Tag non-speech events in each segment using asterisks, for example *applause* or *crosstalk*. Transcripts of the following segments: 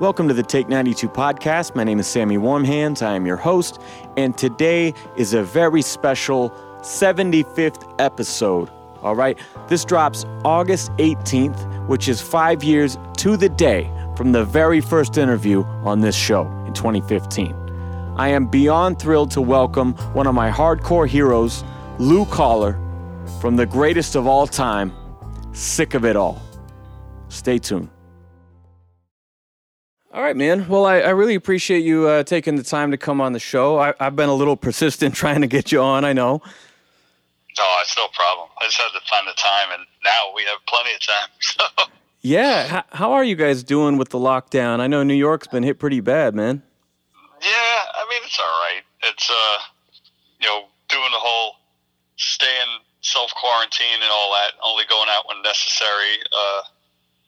Welcome to the Take 92 podcast. My name is Sammy Warmhands. I am your host, and today is a very special 75th episode. All right, this drops August 18th, which is five years to the day from the very first interview on this show in 2015. I am beyond thrilled to welcome one of my hardcore heroes, Lou Koller, from the greatest of all time, Sick of It All. Stay tuned. All right, man. Well, I, I really appreciate you uh, taking the time to come on the show. I, I've been a little persistent *laughs* trying to get you on, I know. No, it's no problem. I just had to find the time, and now we have plenty of time. *laughs* So. Yeah. H- how are you guys doing with the lockdown? I know New York's been hit pretty bad, man. Yeah, I mean it's all right. It's uh, you know, doing the whole staying self quarantine and all that. Only going out when necessary. Uh,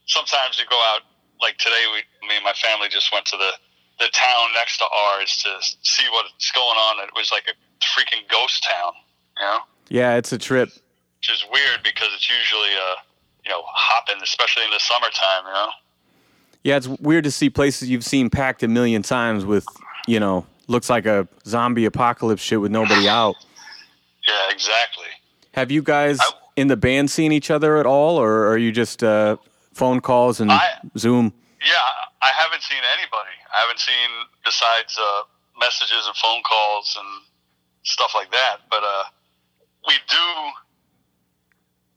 sometimes you go out. Like today, we, me and my family just went to the the town next to ours to see what's going on. It was like a freaking ghost town. You know. Yeah, it's a trip. Which is weird because it's usually uh, you know, hopping, especially in the summertime. You know. Yeah, it's weird to see places you've seen packed a million times with, you know, looks like a zombie apocalypse shit with nobody out. *laughs* Yeah, exactly. Have you guys I- in the band seen each other at all, or are you just uh, phone calls and I- Zoom? Yeah, I haven't seen anybody. I haven't seen besides uh, messages and phone calls and stuff like that. But uh, we do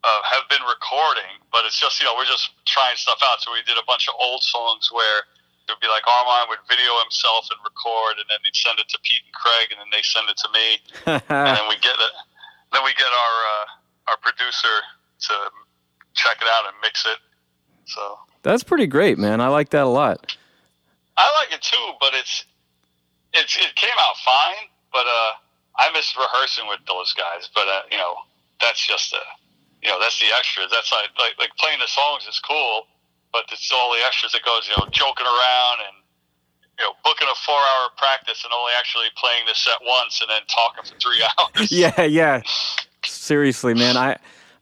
uh, have been recording, but it's just you know we're just trying stuff out. So we did a bunch of old songs where it would be like Armand would video himself and record, and then he'd send it to Pete and Craig, and then they send it to me, and then we get it. Then we get our uh, our producer to check it out and mix it. So That's pretty great, man. I like that a lot. I like it too, but it's it's it came out fine. But uh, I miss rehearsing with those guys. But uh, you know, that's just a you know that's the extras. That's like like, like playing the songs is cool, but it's all the extras that goes you know joking around and you know booking a four hour practice and only actually playing the set once and then talking for three *laughs* hours. Yeah, yeah. Seriously, man. I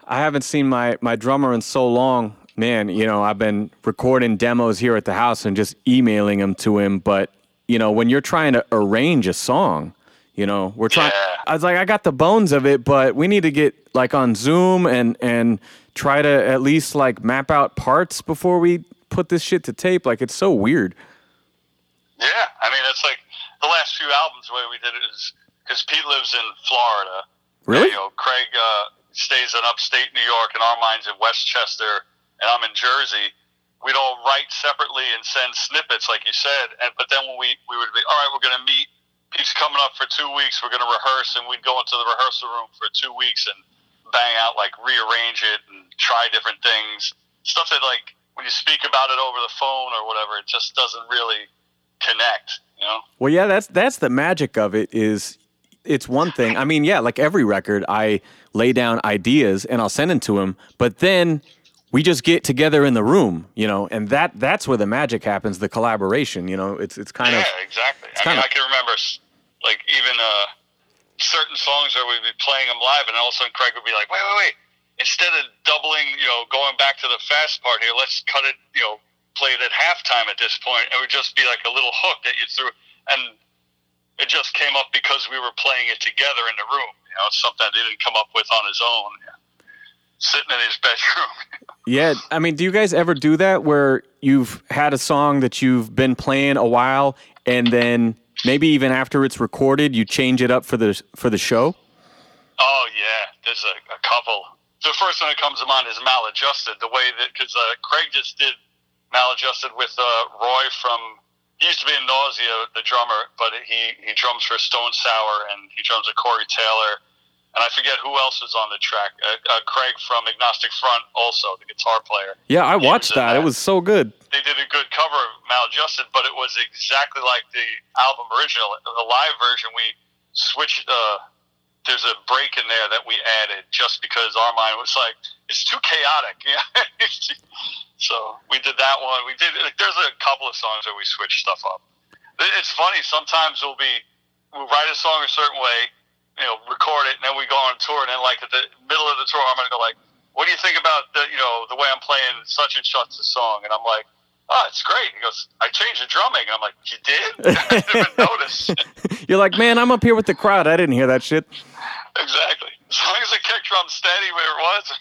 I haven't seen my my drummer in so long. Man, you know, I've been recording demos here at the house and just emailing them to him, but you know, when you're trying to arrange a song, you know, we're trying Yeah. I was like I got the bones of it, but we need to get like on Zoom and and try to at least like map out parts before we put this shit to tape. Like it's so weird. Yeah, I mean it's like the last few albums the way we did it is because Pete lives in Florida. Really? You know, Craig uh, stays in upstate New York, and Armand's in Westchester, and I'm in Jersey. We'd all write separately and send snippets, like you said. And but then when we we would be all right, we're going to meet. Pete's coming up for two weeks. We're going to rehearse, and we'd go into the rehearsal room for two weeks and bang out like rearrange it and try different things. Stuff that like when you speak about it over the phone or whatever, it just doesn't really connect. You know? Well, yeah, that's that's the magic of it. Is it's one thing. I mean, yeah, like every record, I lay down ideas and I'll send them to him, but then we just get together in the room, you know, and that that's where the magic happens. The collaboration, you know, it's it's kind yeah, of yeah, exactly. I mean, of- I can remember like even uh, certain songs where we'd be playing them live, and all of a sudden Craig would be like, "Wait, wait, wait! Instead of doubling, you know, going back to the fast part here, let's cut it, you know, play it at halftime at this point." It would just be like a little hook that you threw, and it just came up because we were playing it together in the room. You know, it's something that he didn't come up with on his own, sitting in his bedroom. *laughs* yeah. I mean, do you guys ever do that where you've had a song that you've been playing a while, and then maybe even after it's recorded, you change it up for the for the show? Oh yeah, there's a, a couple. The first one that comes to mind is Maladjusted. The way that because uh, Craig just did Maladjusted with uh, Roy from. He used to be in Nausea, the drummer, but he he drums for Stone Sour and he drums with Corey Taylor, and I forget who else is on the track. Uh, uh, Craig from Agnostic Front, also the guitar player. Yeah, I watched in that. It was so good. they did a good cover of Maladjusted, but it was exactly like the album original. The live version, we switched. Uh, there's a break in there that we added just because our mind was like, it's too chaotic. *laughs* Yeah. so we did that one. We did. Like, there's a couple of songs where we switch stuff up. It's funny. Sometimes we'll be we'll write a song a certain way, you know, record it, and then we go on tour, and then like at the middle of the tour, I'm gonna go like, "What do you think about the you know the way I'm playing such and such a song?" And I'm like, oh, it's great. He goes, I changed the drumming. I'm like, you did? *laughs* I didn't even notice. *laughs* You're like, man, I'm up here with the crowd. I didn't hear that shit. exactly. As long as the kick drum's steady where it was.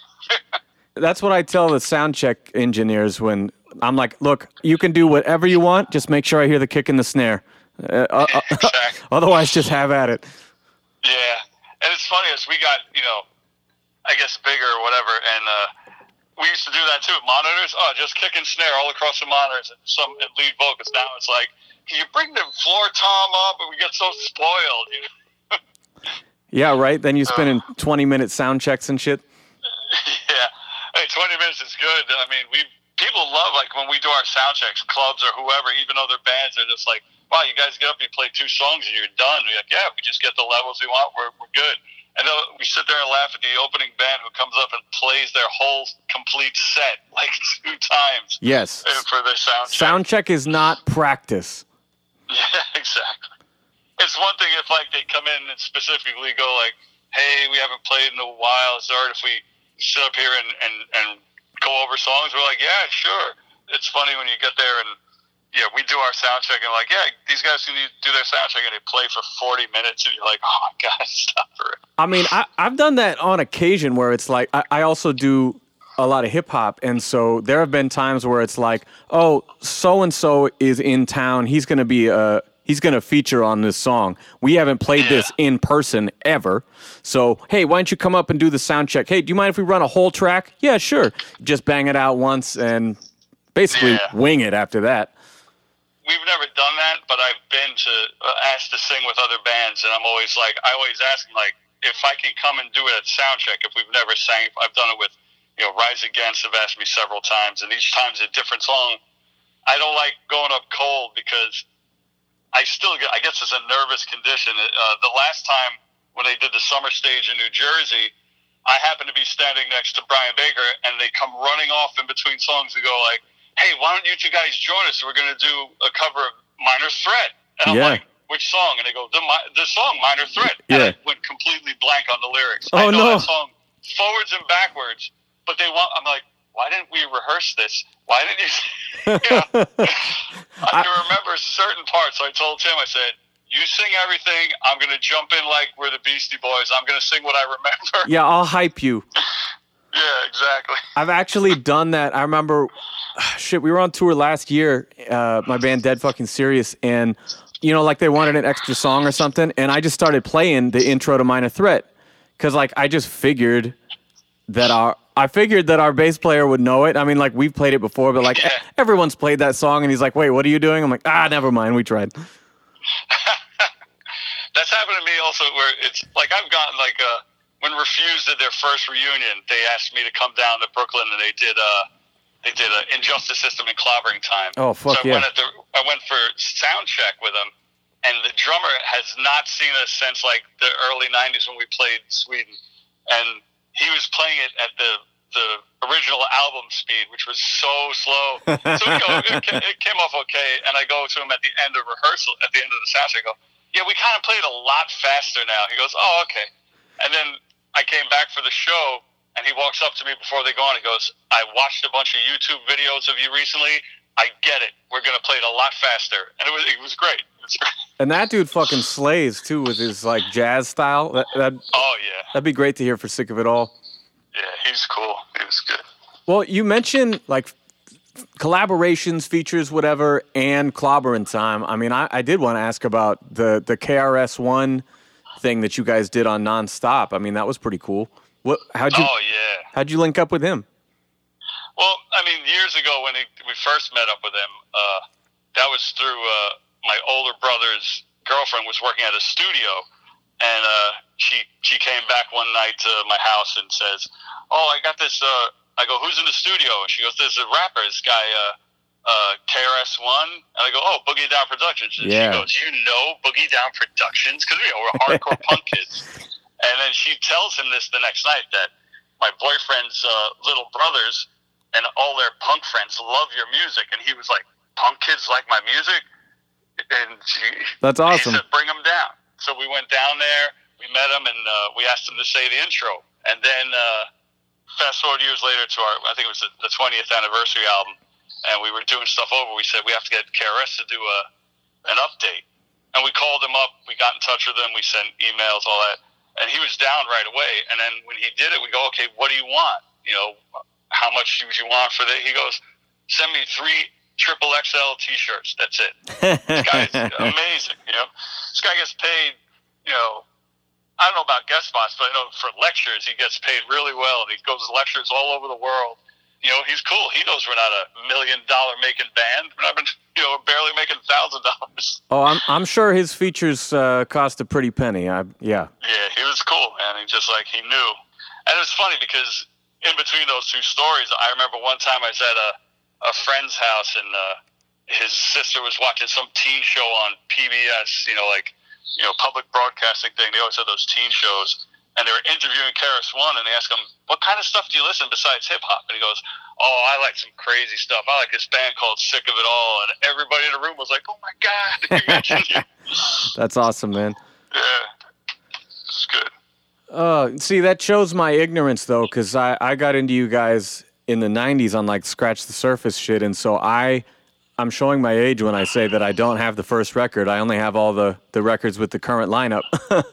*laughs* That's what I tell the sound check engineers when I'm like, look, you can do whatever you want. Just make sure I hear the kick and the snare. Uh, uh, uh, Exactly. otherwise, just have at it. Yeah, and it's funny as we got you know, I guess bigger or whatever, and uh, we used to do that too. Monitors, oh, just kick and snare all across the monitors, and some and lead vocals. Now it's like, can you bring the floor tom up? And we get so spoiled. You know? *laughs* Yeah, right. Then you spend in 20 minute sound checks and shit. *laughs* yeah, hey, twenty minutes is good. I mean, we people love like when we do our sound checks, clubs or whoever, even though they're bands, they're just like, wow, you guys get up, you play two songs, and you're done. We're like, yeah, we just get the levels we want. We're we're good. And then we sit there and laugh at the opening band who comes up and plays their whole complete set *laughs* like two times Yes. Uh, for their sound check. Sound check is not practice. *laughs* Yeah, exactly. It's one thing if like they come in and specifically go like, "Hey, we haven't played in a while. It's it alright if we sit up here and and and go over songs?" We're like, "Yeah, sure." It's funny when you get there and yeah, we do our sound check and like, yeah, these guys can do their sound check and they play for forty minutes and you're like, *laughs* "Oh my god, stop for it." I mean, I, I've done that on occasion where it's like, I, I also do a lot of hip hop. And so there have been times where it's like, oh, so and so is in town. He's going to be uh He's going to feature on this song. We haven't played this in person ever. So, hey, why don't you come up and do the sound check? Hey, do you mind if we run a whole track? Yeah, sure. Just bang it out once and basically Yeah. wing it after that. We've never done that, but I've been to uh, asked to sing with other bands, and I'm always like, I always ask them like, if I can come and do it at soundcheck. If we've never sang, I've done it with, you know, Rise Against have asked me several times, and each time's a different song. I don't like going up cold because I still get, I guess it's a nervous condition. Uh, the last time when they did the summer stage in New Jersey, I happened to be standing next to Brian Baker, and they come running off in between songs and go like, "Hey, why don't you two guys join us? We're going to do a cover of Minor Threat." And I'm Yeah. like, "Which song?" And they go, "The the song Minor Threat." Yeah. And I went completely blank on the lyrics. Oh, I know no. that song forwards and backwards, but they want. I'm like, why didn't we rehearse this? Why didn't you? *laughs* Yeah. *laughs* I can remember certain parts. So I told Tim, I said, "You sing everything. I'm going to jump in like we're the Beastie Boys. I'm going to sing what I remember." Yeah, I'll hype you. *laughs* Yeah, exactly. *laughs* I've actually done that. I remember, *sighs* shit, we were on tour last year, uh, my band Dead Fucking Serious, and you know, like they wanted an extra song or something, and I just started playing the intro to Minor Threat because, like, I just figured that our I figured that our bass player would know it. I mean, like we've played it before, but like Yeah. everyone's played that song, and he's like, "Wait, what are you doing?" I'm like, "Ah, never mind, we tried." *laughs* That's happened to me also. Where it's like I've gotten like uh, when Refused did their first reunion, they asked me to come down to Brooklyn, and they did uh, they did an Injustice System and Clobbering Time. Oh, fuck so I yeah. went at the I went for sound check with them, and the drummer has not seen us since like the early '90s when we played Sweden, and he was playing it at the the original album speed, which was so slow. *laughs* So we go, it, it came off okay, and I go to him at the end of rehearsal, at the end of the sound check. I go, yeah, we kind of played a lot faster now. He goes, oh, okay. And then I came back for the show, and he walks up to me before they go on. He goes, I watched a bunch of YouTube videos of you recently. I get it. We're gonna play it a lot faster, and it was it was great. It was great. And that dude fucking slays too with his like jazz style. That, that Oh yeah, that'd be great to hear for Sick of It All. yeah. He's cool. He was good. Well, you mentioned like collaborations, features, whatever, and clobbering time. I mean, I, I did want to ask about the the KRS One thing that you guys did on Nonstop. I mean, that was pretty cool. What? How'd you Oh yeah. How'd you link up with him? Well, I mean, years ago when he, we first met up with him, uh, that was through uh, my older brother's girlfriend was working at a studio, and uh, she she came back one night to my house and says, "Oh, I got this." Uh, I go, "Who's in the studio?" And she goes, "There's a rapper, this guy, uh, uh, KRS One." And I go, "Oh, Boogie Down Productions." And Yeah. she goes, "You know Boogie Down Productions? Because you know we're *laughs* hardcore punk kids." And then she tells him this the next night that my boyfriend's uh, little brothers and all their punk friends love your music. And he was like, punk kids like my music? And she, That's awesome. he said, bring them down. So we went down there, we met him, and uh, we asked him to say the intro. And then uh, fast forward years later to our, I think it was the, the 20th anniversary album, and we were doing stuff over. We said we have to get KRS to do a an update, and we called him up. We got in touch with him. We sent emails, all that, and he was down right away. And then when he did it, we go, okay, what do you want? You know, how much do you want for that? He goes, send me three triple XL T-shirts. That's it. This guy's *laughs* amazing. You know, this guy gets paid. You know, I don't know about guest spots, but I know for lectures he gets paid really well, and he goes to lectures all over the world. You know, he's cool. He knows we're not a million dollar making band. We're not, you know, barely making thousand dollars. Oh, I'm I'm sure his features uh, cost a pretty penny. I yeah. Yeah, he was cool, man. He just like he knew, and it was funny because in between those two stories, I remember one time I was at a a friend's house and uh, his sister was watching some teen show on PBS. You know, like you know, public broadcasting thing. They always have those teen shows, and they were interviewing KRS One, and they asked him, "What kind of stuff do you listen besides hip hop?" And he goes, "Oh, I like some crazy stuff. I like this band called Sick of It All." And everybody in the room was like, "Oh my god, he mentioned *laughs* you." That's awesome, man. Yeah, it's good. Uh, see, that shows my ignorance though, because I, I got into you guys in the '90s on like scratch the surface shit, and so I I'm showing my age when I say that I don't have the first record. I only have all the the records with the current lineup. *laughs*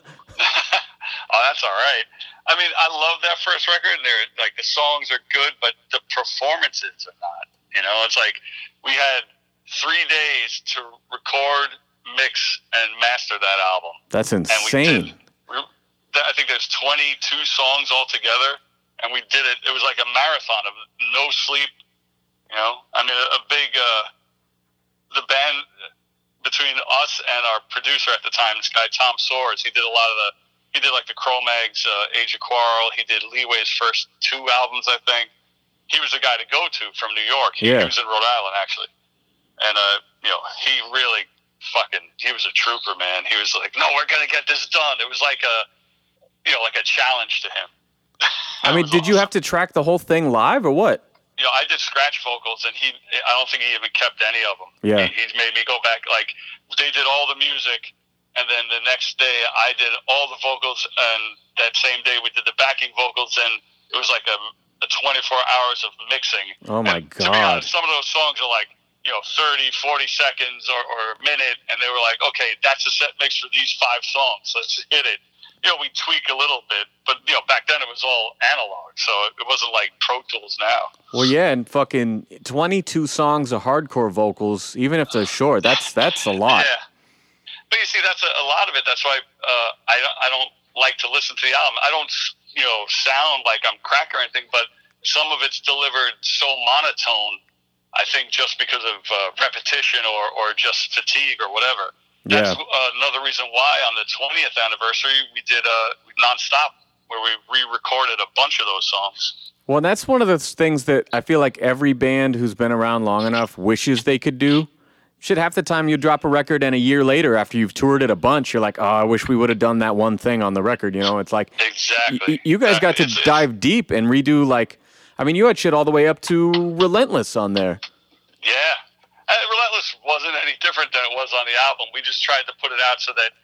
oh, that's all right. I mean, I love that first record. And they're like the songs are good, but the performances are not. You know, it's like we had three days to record, mix, and master that album. That's insane. I think there's 22 songs altogether, and we did it. It was like a marathon of no sleep. You know, I mean, a, a big. Uh, the band between us and our producer at the time, this guy Tom Soares, he did a lot of the he did like the Cro-Mags, uh, Age of Quarrel. He did Leeway's first two albums, I think. He was the guy to go to from New York. He, yeah. he was in Rhode Island actually, and uh, you know he really fucking he was a trooper, man. He was like, no, we're gonna get this done. It was like a you know like a challenge to him. *laughs* I mean, did awesome. you have to track the whole thing live or what? you know, I did scratch vocals, and he, I don't think he even kept any of them. Yeah. He, he's made me go back, like, they did all the music, and then the next day I did all the vocals, and that same day we did the backing vocals, and it was like a, a 24 hours of mixing. Oh, my and God. To be honest, some of those songs are like, you know, 30, 40 seconds or, or a minute, and they were like, okay, that's a set mix for these five songs. Let's hit it you know, we tweak a little bit, but you know, back then it was all analog, so it wasn't like Pro Tools now. Well, yeah, and fucking twenty-two songs of hardcore vocals, even if they're short, that's that's a lot. Yeah, but you see, that's a, a lot of it. That's why uh, I I don't like to listen to the album. I don't you know sound like I'm crack or anything, but some of it's delivered so monotone. I think just because of uh, repetition or or just fatigue or whatever. That's yeah. uh, another reason why on the 20th anniversary we did uh, nonstop, where we re-recorded a bunch of those songs. Well, that's one of those things that I feel like every band who's been around long enough wishes they could do. Shit, half the time you drop a record, and a year later, after you've toured it a bunch, you're like, "Oh, I wish we would have done that one thing on the record." You know, it's like exactly. Y- you guys got to it's, dive deep and redo like, I mean, you had shit all the way up to "Relentless" on there. Yeah, uh, Relentless wasn't any different than it was on the album. We just tried to put it out so that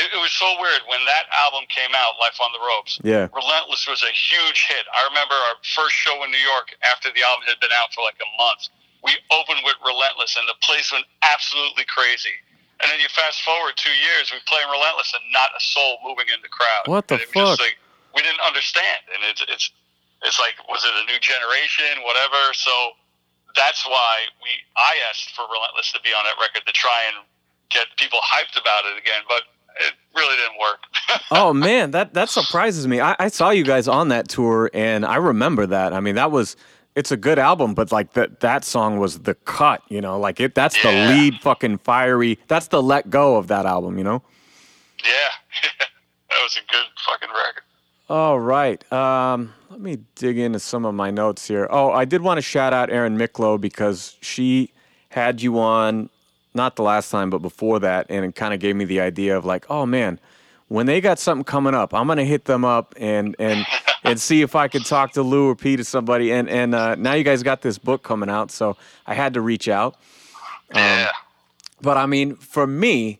it, it, was so weird when that album came out, Life on the Ropes. Yeah, Relentless was a huge hit. I remember our first show in New York after the album had been out for like a month. We opened with Relentless, and the place went absolutely crazy. And then you fast forward two years, we play Relentless, and not a soul moving in the crowd. What the fuck? Like, we didn't understand, and it's it's it's like, was it a new generation, whatever? So that's why we I asked for Relentless to be on that record to try and get people hyped about it again, but it really didn't work. *laughs* oh man, that that surprises me. I, I, saw you guys on that tour, and I remember that. I mean, that was it's a good album, but like that that song was the cut. You know, like it. That's yeah. the lead fucking fiery. That's the let go of that album. You know. Yeah, *laughs* that was a good fucking record. All right. Um, let me dig into some of my notes here. Oh, I did want to shout out Erin Miklo because she had you on not the last time, but before that, and it kind of gave me the idea of like, oh man, when they got something coming up, I'm gonna hit them up and and and see if I could talk to Lou or Pete or somebody. And and uh, now you guys got this book coming out, so I had to reach out. Um, yeah. But I mean, for me,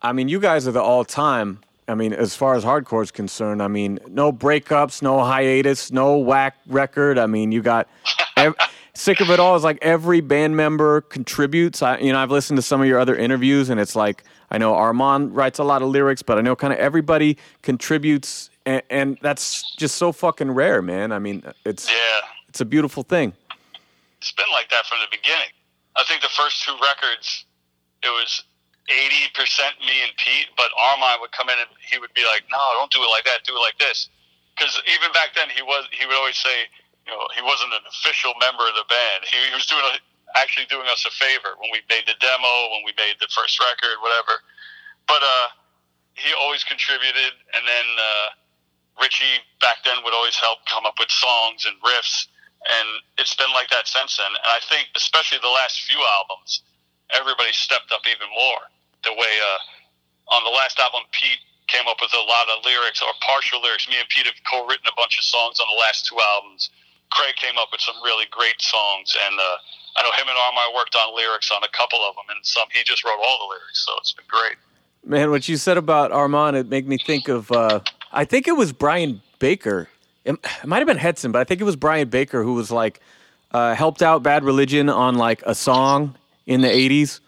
I mean, you guys are the all time I mean, as far as hardcore is concerned, I mean, no breakups, no hiatus, no whack record. I mean, you got ev- sick of it all is like every band member contributes. I, you know, I've listened to some of your other interviews, and it's like I know Armand writes a lot of lyrics, but I know kind of everybody contributes, and, and that's just so fucking rare, man. I mean, it's Yeah. it's a beautiful thing. It's been like that from the beginning. I think the first two records, it was 80% me and Pete, but Armand would come in and he would be like, no, don't do it like that, do it like this. Because even back then, he was he would always say, you know, he wasn't an official member of the band. He, he was doing a, actually doing us a favor when we made the demo, when we made the first record, whatever. But uh, he always contributed, and then uh, Richie back then would always help come up with songs and riffs, and it's been like that since then. And I think, especially the last few albums, everybody stepped up even more. The way uh, on the last album, Pete came up with a lot of lyrics or partial lyrics. Me and Pete have co-written a bunch of songs on the last two albums. Craig came up with some really great songs, and uh, I know him and Armand worked on lyrics on a couple of them, and some he just wrote all the lyrics, so it's been great. Man, what you said about Armand, it made me think of. Uh, I think it was Brian Baker. It, it might have been Hetson, but I think it was Brian Baker who was like uh, helped out Bad Religion on like a song in the '80s,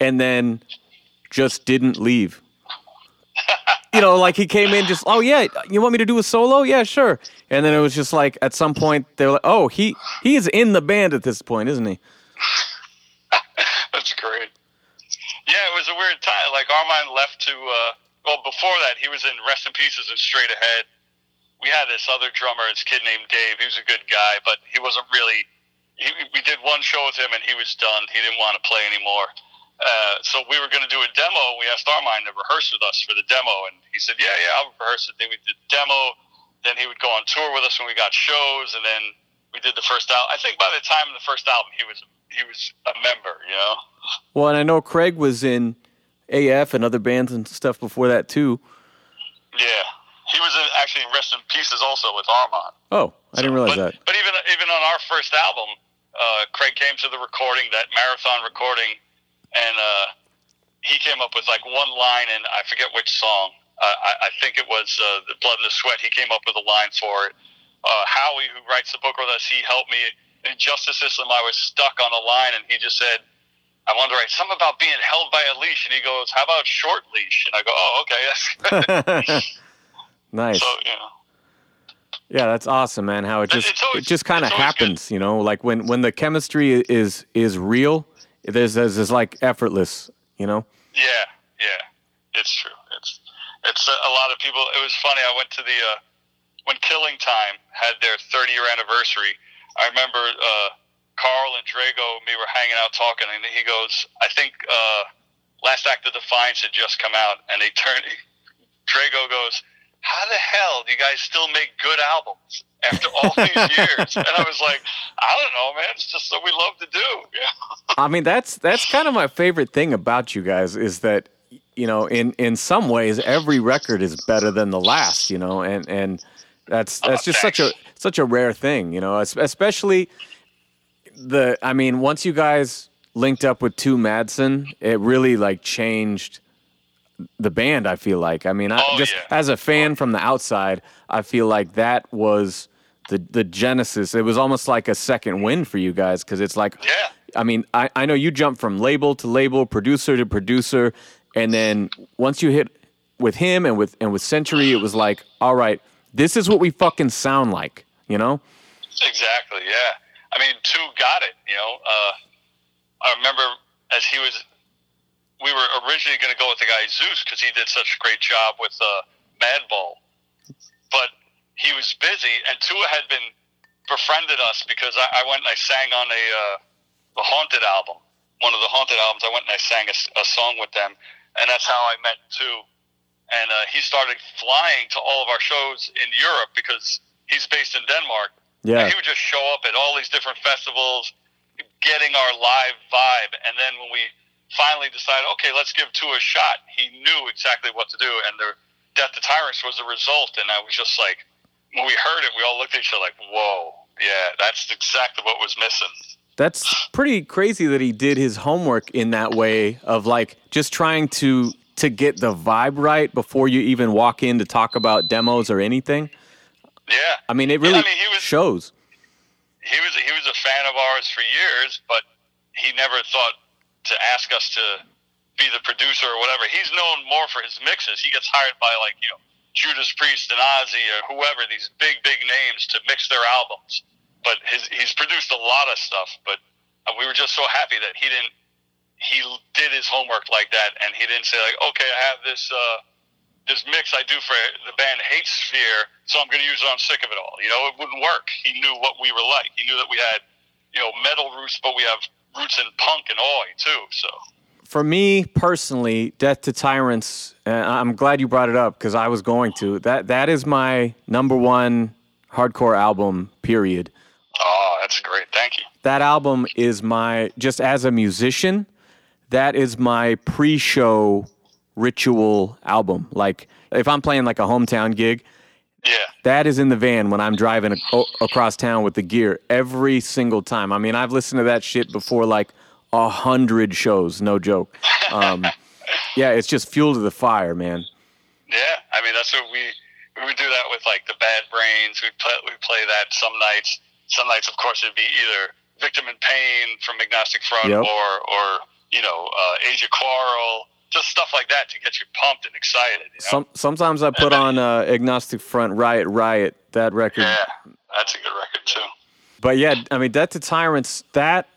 and then just didn't leave. *laughs* you know, like he came in just, oh yeah, you want me to do a solo? Yeah, sure. And then it was just like at some point they were like, oh, he he is in the band at this point, isn't he? *laughs* That's great. Yeah, it was a weird time. Like Armand left to. Uh, well, before that, he was in Rest in Pieces and Straight Ahead. We had this other drummer, this kid named Dave. He was a good guy, but he wasn't really. He, we did one show with him, and he was done. He didn't want to play anymore. Uh, so we were going to do a demo. We asked Armand to rehearse with us for the demo, and he said, "Yeah, yeah, I'll rehearse it." Then we did the demo. Then he would go on tour with us when we got shows, and then we did the first album. I think by the time of the first album, he was he was a member. You know. Well, and I know Craig was in AF and other bands and stuff before that too. Yeah, he was in, actually in Rest in Pieces also with Armand. Oh, I didn't realize but, that. But even even on our first album, uh, Craig came to the recording, that marathon recording, and uh, he came up with like one line, and I forget which song. Uh, I, I think it was uh, the Blood and the Sweat. He came up with a line for it. Uh, Howie, who writes the book with us, he helped me Injustice System. I was stuck on a line, and he just said. I wanted to write something about being held by a leash, and he goes, "How about short leash?" And I go, "Oh, okay, that's *laughs* nice. so you know, Yeah, that's awesome, man. How it just always- it just kind of always good. happens, you know, like when when the chemistry is is real, there's there's this like effortless, you know. Yeah, yeah, it's true. It's it's a, a lot of people. It was funny. I went to the uh, when Killing Time had their 30 year anniversary. I remember uh, Carl and Drago and me were hanging out talking, and he goes, "I think uh, Last Act of Defiance had just come out," and they turned. *laughs* Drago goes, "How the hell do you guys still make good albums after all *laughs* these years?" and I was like, "I don't know, man. It's just what we love to do." Yeah. *laughs* I mean, that's that's kind of my favorite thing about you guys is that you know, in in some ways, every record is better than the last, you know, and and that's oh, that's just such a such a rare thing, you know, especially the. I mean, once you guys linked up with Tue Madsen, it really like changed the band. I feel like. I mean, I, Oh, just yeah. as a fan oh, from the outside, I feel like that was the the genesis. It was almost like a second win for you guys because it's like Yeah. I mean, I, I know you jump from label to label, producer to producer, and then once you hit with him and with and with Century, it was like, all right, this is what we fucking sound like, you know? Exactly. Yeah. I mean, Tue got it. You know, uh, I remember as he was, we were originally going to go with the guy Zeuss because he did such a great job with uh, Madball, but he was busy, and Tue had been befriended us because I, I went and I sang on a uh, the Haunted album, one of the Haunted albums. I went and I sang a song with them, and that's how I met Tue. And uh, he started flying to all of our shows in Europe because he's based in Denmark. Yeah. And he would just show up at all these different festivals, getting our live vibe. And then when we finally decided, okay, let's give Tue a shot, he knew exactly what to do. And the Death to Tyrants was the result. And I was just like, when we heard it, we all looked at each other like, whoa, yeah, that's exactly what was missing. That's pretty crazy that he did his homework in that way of like just trying to to get the vibe right before you even walk in to talk about demos or anything. Yeah. I mean, it Yeah, really I mean, he was- shows. he was he was a fan of ours for years, but he never thought to ask us to be the producer or whatever. He's known more for his mixes. He gets hired by like you know Judas Priest and Ozzy or whoever these big big names to mix their albums. But his, he's produced a lot of stuff. But uh, we were just so happy that he didn't he did his homework like that, and he didn't say like, okay, I have this uh, this mix I do for the band HateSphere, so I'm going to use it on Sick of It All. You know, it wouldn't work. He knew what we were like. He knew that we had you know metal roots, but we have roots in punk and oi too. So for me personally, Death to Tyrants. And I'm glad you brought it up because I was going to. That that is my number one hardcore album. Period. Oh, that's great. Thank you. That album is my just as a musician. That is my pre-show ritual album. Like if I'm playing like a hometown gig, yeah, that is in the van when I'm driving a- across town with the gear every single time. I mean, I've listened to that shit before like a hundred shows, no joke. Um, *laughs* yeah, it's just fuel to the fire, man. Yeah, I mean that's what we we would do that with like the Bad Brains. We play we play that some nights. Some nights, of course, it'd be either Victim in Pain from Agnostic Front Yep. or or you know uh, Age of Quarrel, just stuff like that to get you pumped and excited. You know? Some sometimes I put on uh, Agnostic Front, Riot, Riot, that record. yeah, that's a good record too. But yeah, I mean, Death to Tyrants, that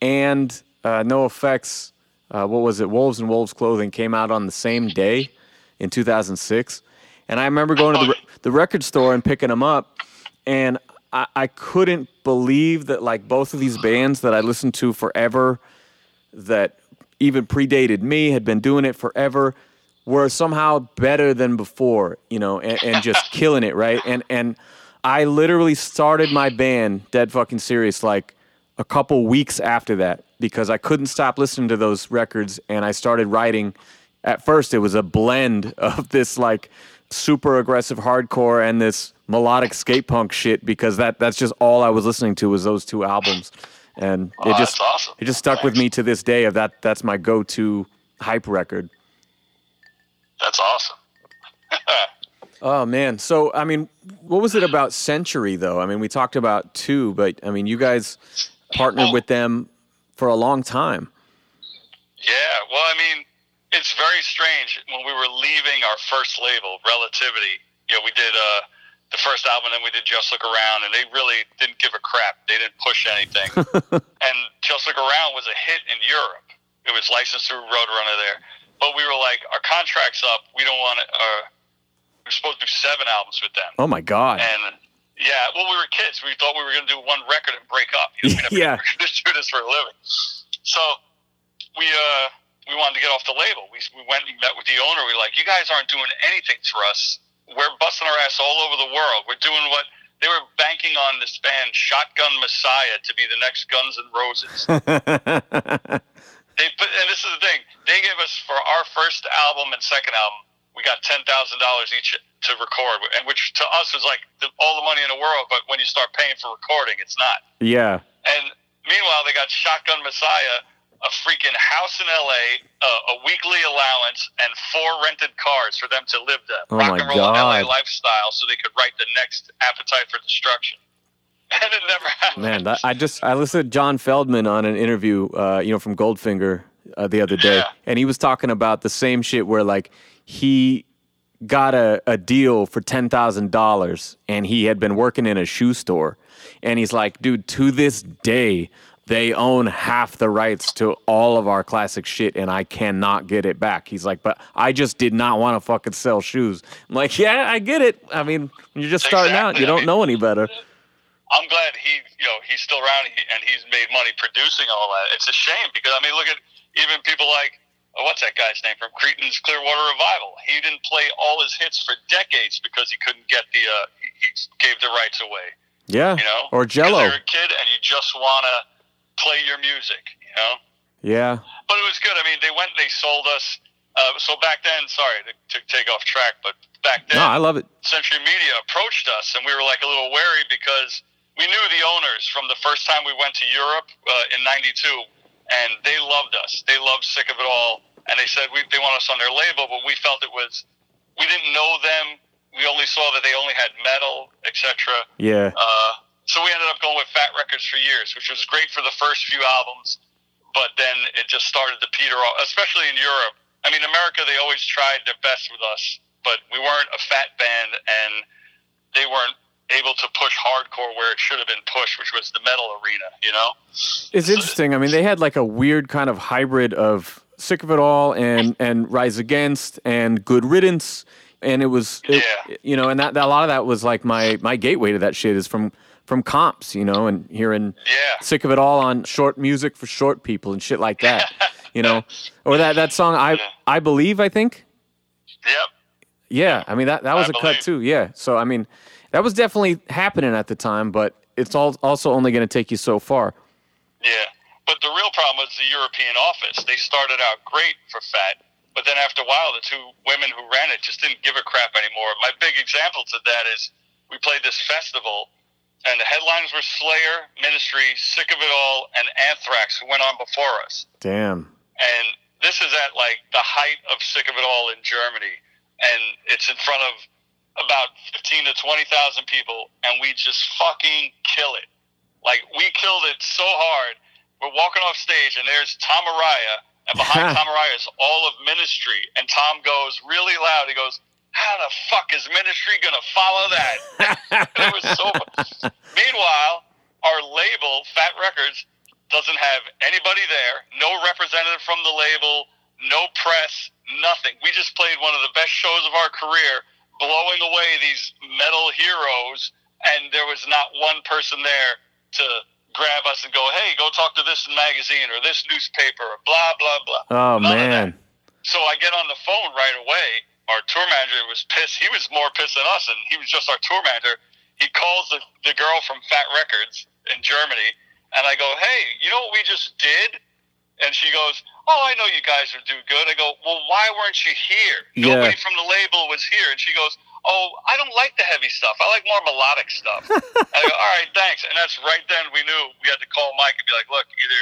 and uh, NOFX, uh, what was it? Wolves in Wolves' Clothing came out on the same day in 2006. And I remember going to the, the record store and picking them up. And I, I couldn't believe that, like, both of these bands that I listened to forever, that even predated me, had been doing it forever, were somehow better than before, you know, and, and just *laughs* killing it, right? And and I literally started my band, Dead Fucking Serious, like a couple weeks after that because I couldn't stop listening to those records, and I started writing. At first, it was a blend *laughs* of this like super aggressive hardcore and this melodic skate punk shit because that that's just all I was listening to was those Tue albums, and Oh, it just awesome. it just stuck with me to this day. Of that, that's my go-to hype record. That's awesome. *laughs* Oh man, so I mean, what was it about Century though? I mean, we talked about two, but I mean, you guys partnered with them for a long time. Yeah, well, I mean, it's very strange. When we were leaving our first label, Relativity, you know, we did uh, the first album, and then we did Just Look Around, and they really didn't give a crap. They didn't push anything. *laughs* and Just Look Around was a hit in Europe. It was licensed through Roadrunner there. But we were like, our contract's up. We don't want to. Uh, we're supposed to do seven albums with them. Oh my god! And yeah, well, we were kids. We thought we were going to do one record and break up. You know, we *laughs* *laughs* Yeah. we were going to do this for a living. So we uh we wanted to get off the label. We we went and met with the owner. We were like, you guys aren't doing anything for us. We're busting our ass all over the world. We're doing what they were banking on this band Shotgun Messiah to be the next Guns N' Roses. *laughs* They put, and this is the thing. They gave us for our first album and second album, we got ten thousand dollars each to record, and which to us was like the, all the money in the world. But when you start paying for recording, it's not. yeah, And meanwhile, they got Shotgun Messiah, a freaking house in L.A., uh, a weekly allowance, and four rented cars for them to live the Oh rock my and roll L.A. Lifestyle, so they could write the next Appetite for Destruction. *laughs* And it never happened. man, that, I just I listened to John Feldmann on an interview, uh, you know, from Goldfinger uh, the other day, Yeah. and he was talking about the same shit where like he got a, a deal for ten thousand dollars, and he had been working in a shoe store, and he's like, dude, to this day. They own half the rights to all of our classic shit, and I cannot get it back. He's like, but I just did not want to fucking sell shoes. I'm like, yeah, I get it. I mean, you're just starting out, you I don't mean- know any better. I'm glad he, you know, he's still around and he's made money producing all that. It's a shame because I mean, look at even people like oh, what's that guy's name from Creedence Clearwater Revival. He didn't play all his hits for decades because he couldn't get the uh, he, he gave the rights away. Yeah. You know, Or Jello. You're a kid and you just want to play your music. You know, Yeah. but it was good. I mean, they went and they sold us. Uh, so back then, sorry to, to take off track, but back then, No, I love it. Century Media approached us, and we were like a little wary because we knew the owners from the first time we went to Europe uh, in '92, and they loved us. They loved Sick of It All, and they said we, they want us on their label, but we felt it was we didn't know them. We only saw that they only had metal, etc. Yeah. Uh, so we ended up going with Fat Records for years, which was great for the first few albums, but then it just started to peter off, especially in Europe. I mean, America, they always tried their best with us, but we weren't a fat band, and they weren't able to push hardcore where it should have been pushed, which was the metal arena. You know, it's interesting. I mean, they had like a weird kind of hybrid of "Sick of It All" and and "Rise Against" and "Good Riddance," and it was, it, Yeah. you know, and that, a lot of that was like my my gateway to that shit is from from comps, you know, and hearing yeah, "Sick of It All" on short music for short people and shit like that, *laughs* you know, or that that song "I I Believe," I think. yep, Yeah, I mean that that was I a cut too. Yeah, so I mean that was definitely happening at the time, but it's all also only going to take you so far. yeah. But the real problem was the European office. They started out great for Fat, but then after a while, the two women who ran it just didn't give a crap anymore. My big example to that is we played this festival, and the headlines were Slayer, Ministry, Sick of It All, and Anthrax, who went on before us. Damn. and this is at like the height of sick of it all in Germany, and it's in front of about fifteen to twenty thousand people, and we just fucking kill it. Like we killed it so hard. We're walking off stage, and there's Tom Araya, and behind *laughs* Tom Araya is all of Ministry, and Tom goes really loud. He goes, "How the fuck is Ministry gonna follow that?" *laughs* it was so. Meanwhile, our label, Fat Records, doesn't have anybody there, no representative from the label, no press, nothing. We just played one of the best shows of our career, blowing away these metal heroes, and there was not one person there to grab us and go, "Hey, go talk to this magazine or this newspaper," or blah blah blah. Oh None man. So I get on the phone right away. Our tour manager was pissed. He was more pissed than us, and he was just our tour manager. He calls the, the girl from Fat Records in Germany, and I go, "Hey, you know what we just did?" And she goes, "Oh, I know you guys are do good." I go, "Well, why weren't you here? Yeah. Nobody from the label was here." And she goes, "Oh, I don't like the heavy stuff. I like more melodic stuff." *laughs* I go, "All right, thanks." And that's right then we knew we had to call Mike and be like, "Look, either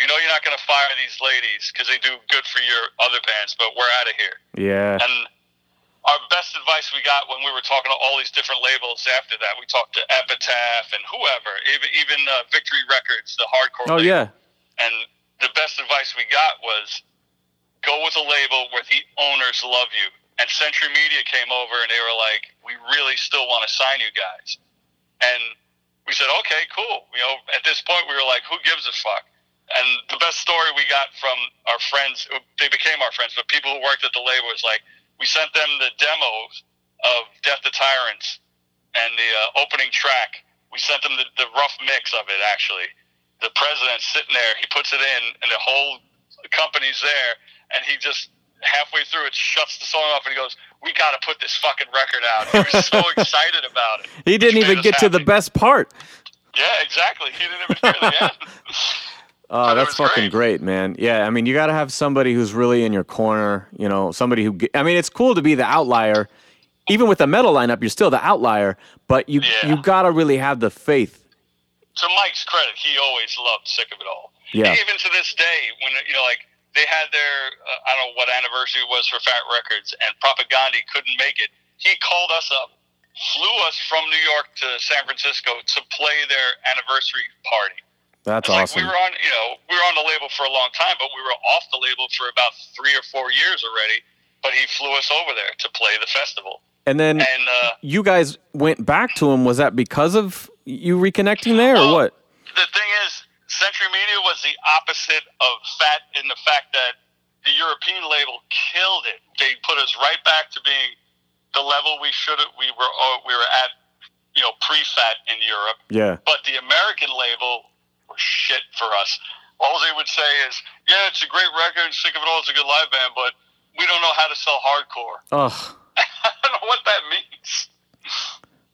you know you're not going to fire these ladies because they do good for your other bands, but we're out of here." Yeah. And our best advice we got when we were talking to all these different labels after that, we talked to Epitaph and whoever, even even uh, Victory Records, the hardcore. Oh label. yeah. And the best advice we got was go with a label where the owners love you. And Century Media came over and they were like, "We really still want to sign you guys." And we said, "Okay, cool." You know, at this point, we were like, "Who gives a fuck?" And the best story we got from our friends, they became our friends, but people who worked at the label was like, we sent them the demos of Death to Tyrants and the uh, opening track. We sent them the, the rough mix of it, actually. The president's sitting there, he puts it in, and the whole company's there, and he just halfway through it shuts the song off and he goes, "We got to put this fucking record out." He was so *laughs* excited about it. He didn't even get to the best part. Yeah, exactly. He didn't even hear *laughs* the end. Oh, that's fucking great. man. Yeah, I mean, you got to have somebody who's really in your corner. You know, somebody who. I mean, it's cool to be the outlier. Even with the metal lineup, you're still the outlier, but you Yeah. you got to really have the faith. to Mike's credit, he always loved Sick of It All. Yeah. Even to this day, when you know, like they had their uh, I don't know what anniversary it was for Fat Records, and Propagandhi couldn't make it. He called us up, flew us from New York to San Francisco to play their anniversary party. That's It's awesome. We were on, you know, we were on the label for a long time, but we were off the label for about three or four years already. But he flew us over there to play the festival, and then and uh, you guys went back to him. Was that because of you reconnecting there, or what? the thing is, Century Media was the opposite of Fat in the fact that the European label killed it. They put us right back to being the level we should have. We were uh, we were at, you know, pre-Fat in Europe. Yeah. But the American label shit for us. All they would say is, "Yeah, it's a great record. Sick of it all. It's a good live band, but we don't know how to sell hardcore." Ugh. *laughs* I don't know what that means.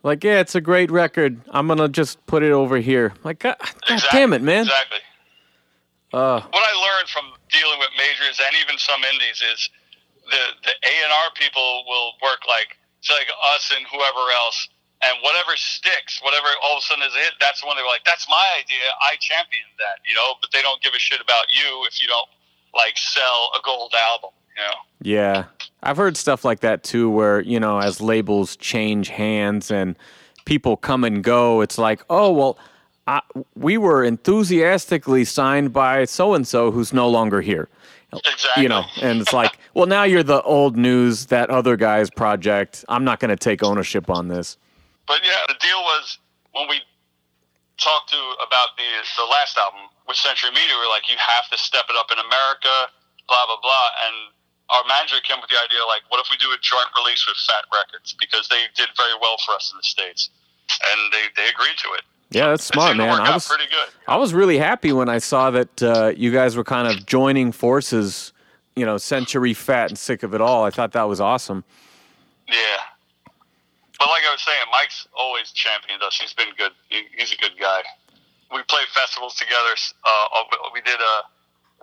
Like, yeah, it's a great record. I'm gonna just put it over here. Like, God, God damn it, man. Exactly. Uh, what I learned from dealing with majors and even some indies is the the A and R people will work like it's like us and whoever else, and whatever sticks, whatever all of a sudden is it. That's when they're like, "That's my idea. I championed that," you know. But they don't give a shit about you if you don't like sell a gold album, you know. Yeah. I've heard stuff like that too, where, you know, as labels change hands and people come and go, it's like, oh well, I, we were enthusiastically signed by so and so who's no longer here. Exactly. You know, and it's like, *laughs* well, now you're the old news, that other guy's project. I'm not going to take ownership on this. But yeah, the deal was when we talked to about the the last album with Century Media, we are like, you have to step it up in America, blah blah blah. And our manager came with the idea, like, what if we do a joint release with Fat Wreck Chords because they did very well for us in the states, and they they agreed to it. Yeah, that's smart, man. I was pretty good. I was really happy when I saw that uh, you guys were kind of joining forces. You know, Century Fat and Sick of It All. I thought that was awesome. Yeah, but like I was saying, Mike's always championed us. He's been good. He's a good guy. We played festivals together. Uh, we did a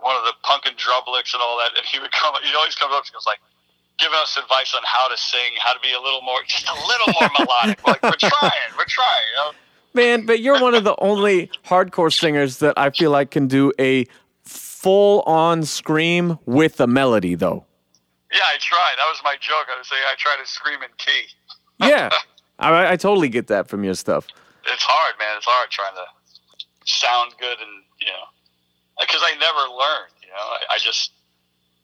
one of the Punk in Drublics and all that, and he would come. He always comes up and goes like, giving us advice on how to sing, how to be a little more, *laughs* just a little more melodic. Like we're trying, we're trying. You know? Man, but you're one of the only hardcore singers that I feel like can do a full on scream with a melody, though. Yeah, I tried. That was my joke. I was saying I try to scream in key. Yeah, I, I totally get that from your stuff. It's hard, man. It's hard trying to sound good and you know, because I never learned. You know, I, I just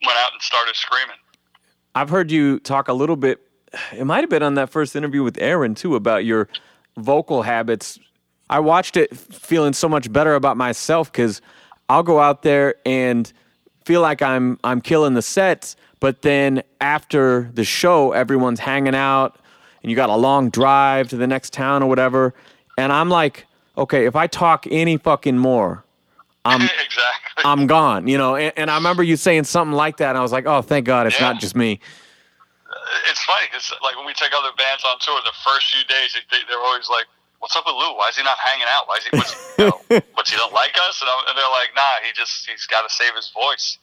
went out and started screaming. I've heard you talk a little bit. It might have been on that first interview with Aaron too about your vocal habits. I watched it feeling so much better about myself because I'll go out there and feel like I'm I'm killing the sets, but then after the show, everyone's hanging out and you got a long drive to the next town or whatever, and I'm like, okay, if I talk any fucking more, I'm *laughs* exactly. I'm gone, you know. And, and, I remember you saying something like that, and I was like, oh, thank God, it's yeah. not just me. Uh, it's funny because like when we take other bands on tour, the first few days they, they're always like, "What's up with Lou? Why is he not hanging out? Why is he? What's, *laughs* you know, what's he don't like us?" And, and, they're like, "Nah, he just he's got to save his voice."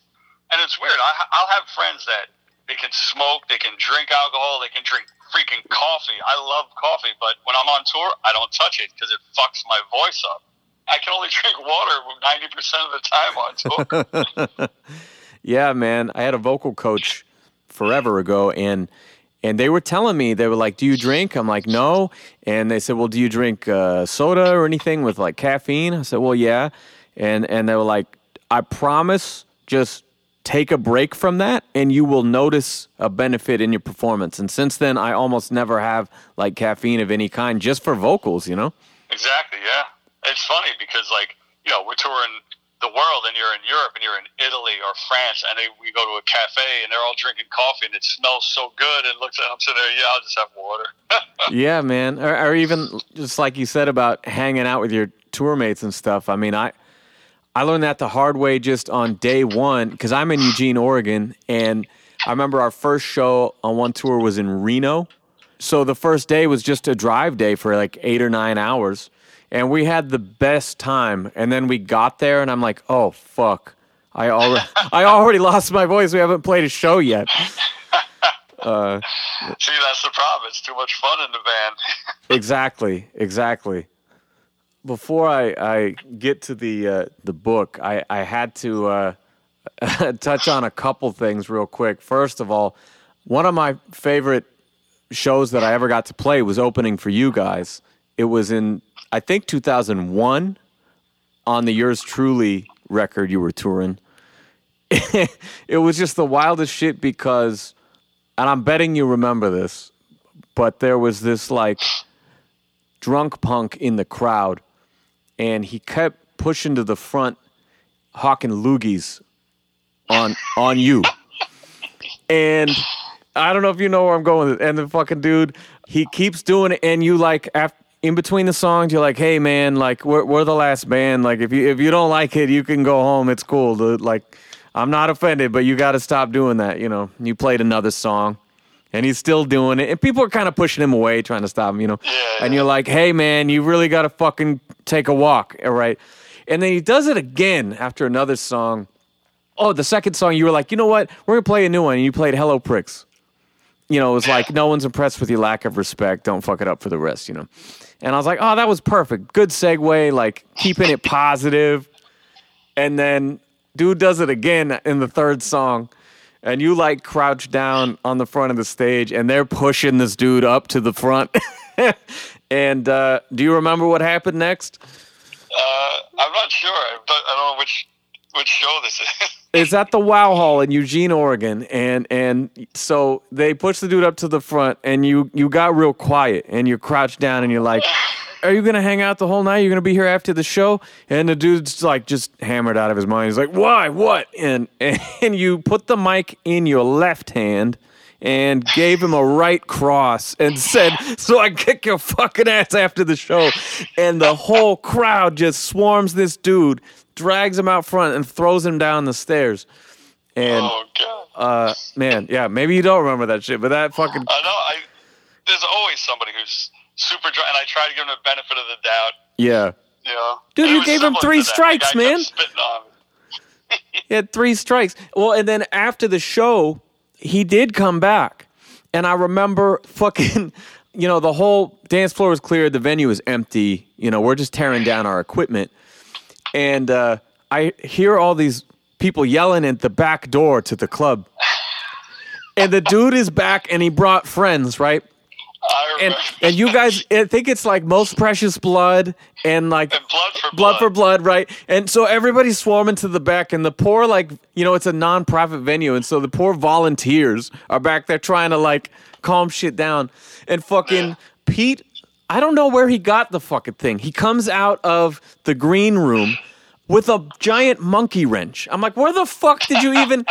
And it's weird. I, I'll have friends that they can smoke, they can drink alcohol, they can drink freaking coffee. I love coffee, but when I'm on tour, I don't touch it because it fucks my voice up. I can only *laughs* drink water ninety percent of the time on tour. *laughs* yeah, man. I had a vocal coach forever ago, and and they were telling me they were like, "Do you drink?" I'm like, "No," and they said, "Well, do you drink uh, soda or anything with like caffeine?" I said, "Well, yeah," and and they were like, "I promise, just." Take a break from that, and you will notice a benefit in your performance. And since then, I almost never have like caffeine of any kind, just for vocals. You know. Exactly. Yeah. It's funny because like you know we're touring the world and you're in Europe and you're in Italy or France and they, we go to a cafe and they're all drinking coffee and it smells so good and looks I'm sitting there, yeah, I'll just have water. *laughs* yeah, man. Or, or, even just like you said about hanging out with your tour mates and stuff. I mean, I I learned that the hard way just on day one because I'm in Eugene, Oregon, and I remember our first show on one tour was in Reno. So the first day was just a drive day for like eight or nine hours and we had the best time. And then we got there, and I'm like, oh fuck, I already *laughs* I already lost my voice. We haven't played a show yet. *laughs* Uh, See, that's the problem. It's too much fun in the van. *laughs* exactly, exactly. Before I, I get to the uh, the book, I, I had to uh, *laughs* touch on a couple things real quick. First of all, one of my favorite shows that I ever got to play was opening for you guys. It was in I think 2001 on the Yours Truly record you were touring. *laughs* it was just the wildest shit because, and I'm betting you remember this, but there was this like drunk punk in the crowd, and he kept pushing to the front, hawking loogies on on you, and I don't know if you know where I'm going. And the fucking dude, he keeps doing it, and you like after in between the songs, you're like, "Hey, man, like we're we're the last band. Like if you if you don't like it, you can go home. It's cool, dude. Like I'm not offended, but you got to stop doing that. You know, you played another song." And he's still doing it. And people are kind of pushing him away, trying to stop him, you know. Yeah, and you're like, hey, man, you really got to fucking take a walk. All right. And then he does it again after another song. Oh, the second song, you were like, you know what? We're going to play a new one. And you played Hello Pricks. You know, it was like, no one's impressed with your lack of respect. Don't fuck it up for the rest, you know. And I was like, oh, that was perfect. Good segue, like keeping it positive. And then dude does it again in the third song. And you like crouch down on the front of the stage and they're pushing this dude up to the front. *laughs* And uh, do you remember what happened next? Uh, I'm not sure, but I don't know which which show this is. *laughs* It's at the Wow Hall in Eugene, Oregon, and and so they push the dude up to the front, and you you got real quiet, and you're crouched down, and you're like, "Are you gonna hang out the whole night? You're gonna be here after the show?" And the dude's like just hammered out of his mind. He's like, "Why? What?" And *laughs* and you put the mic in your left hand. And gave him a right cross and said, "So I kick your fucking ass after the show." And the whole crowd just swarms this dude drags him out front and throws him down the stairs. And oh god. uh, man, yeah, maybe you don't remember that shit, but that fucking I know. I there's always somebody who's super drunk, and I try to give him the benefit of the doubt. yeah. You know, Dude, you gave him three to that. The strikes, man. spitting on me. He had three strikes. Well, and then after the show, he did come back, and I remember fucking. *laughs* You know, the whole dance floor was cleared, The venue was empty. You know, we're just tearing down our equipment. And uh, I hear all these people yelling at the back door to the club. And the dude is back and he brought friends, right? And and you guys I think it's like most precious blood and like And blood for blood blood. for blood, right? And so everybody's swarming to the back and the poor like you know, it's a non-profit venue and so the poor volunteers are back there trying to like calm shit down. And fucking Yeah. Pete I don't know where he got the fucking thing. He comes out of the green room with a giant monkey wrench. I'm like, where the fuck did you even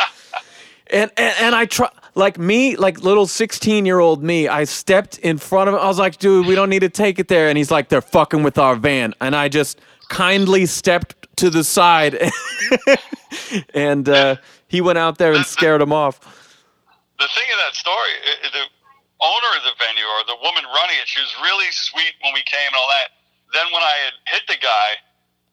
and, and and I try like me, like little sixteen year old me. I stepped in front of him. I was like, "Dude, we don't need to take it there." And he's like, "They're fucking with our van." And I just kindly stepped to the side, *laughs* and uh, he went out there and scared him off. the thing of that story, i- i- the owner of the venue or the woman running it, she was really sweet when we came and all that. Then when I had hit the guy,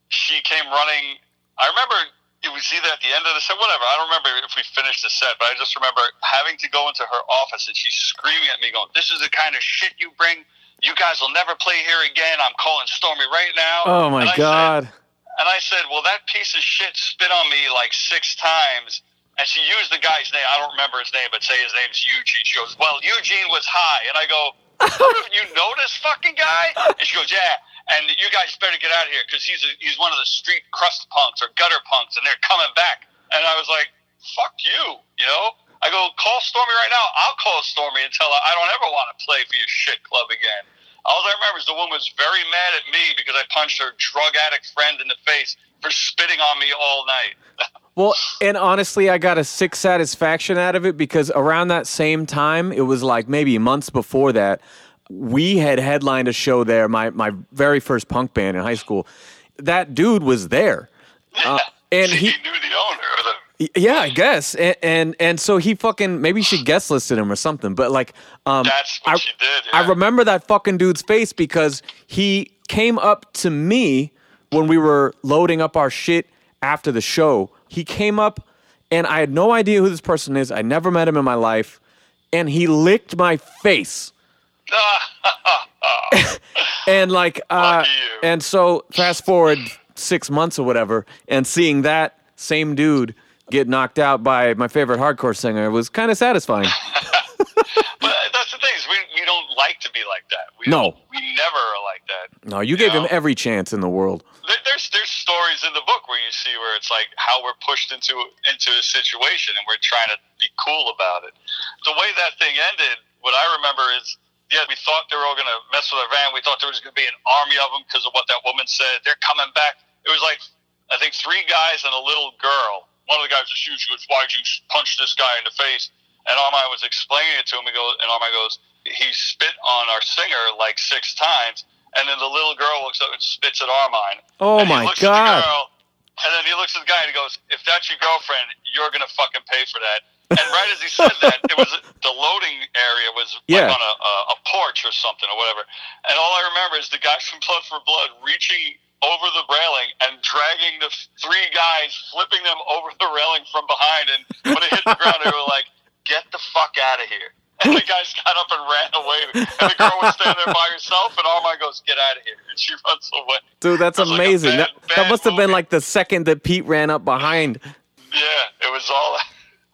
she came running. I remember it was either at the end of the set, whatever. I don't remember if we finished the set, but I just remember having to go into her office and she's screaming at me, going, "This is the kind of shit you bring. You guys will never play here again. I'm calling Stormy right now." Oh my And I said- god! and I said, "Well, that piece of shit spit on me like six times." And she used the guy's name. I don't remember his name, but say his name's Eugene. She goes, "Well, Eugene was high," and I go, "Haven't you know this fucking guy?" And she goes, "Yeah." And you guys better get out of here because he's a, he's one of the street crust punks or gutter punks, and they're coming back. And I was like, "Fuck you," you know. I go, "Call Stormy right now. I'll call Stormy and tell her I don't ever want to play for your shit club again." All I remember is the woman was very mad at me because I punched her drug addict friend in the face for spitting on me all night. *laughs* Well, and honestly, I got a sick satisfaction out of it because around that same time, it was like maybe months before that, we had headlined a show there, my, my very first punk band in high school. That dude was there. *laughs* Uh, and he, he, knew the owner. The, yeah, I guess. And, and, and so he fucking, maybe she guest listed him or something, but like, um, that's what I, she did. I remember that fucking dude's face because he came up to me when we were loading up our shit after the show. He came up and I had no idea who this person is. I never met him in my life. And he licked my face. *laughs* And like uh and so fast forward 6 months or whatever and seeing that same dude get knocked out by my favorite hardcore singer was kind of satisfying. *laughs* but that's the thing is we, we don't like to be like that. We No. we never are like that. No, you gave him every chance in the world. There- There's there's stories in the book where you see where it's like how we're pushed into into a situation and we're trying to be cool about it. The way that thing ended, what I remember is yeah, we thought they were all going to mess with our van. We thought there was going to be an army of them because of what that woman said. They're coming back. It was like I think three guys and a little girl. One of the guys was huge. He goes, "Why'd you punch this guy in the face?" And Armand was explaining it to him. He goes, and Armand goes, "He spit on our singer like six times." And then the little girl looks up and spits at Armand. Oh And my looks at the god. girl, and then he looks at the guy and he goes, "If that's your girlfriend, you're gonna fucking pay for that." And right as he said *laughs* that, it was the loading area was Yeah. like on a, a, a porch or something or whatever. And all I remember is the guy from Blood for Blood reaching over the railing and dragging the three guys, flipping them over the railing from behind. And when it hit the ground, they were like, "Get the fuck out of here!" And *laughs* the guys got up and ran away. And the girl was standing there by herself, and Armand goes, "Get out of here!" And she runs away. Dude, that's was like a amazing. bad- that, that must have been like the second that Pete ran up behind. Yeah, it was all.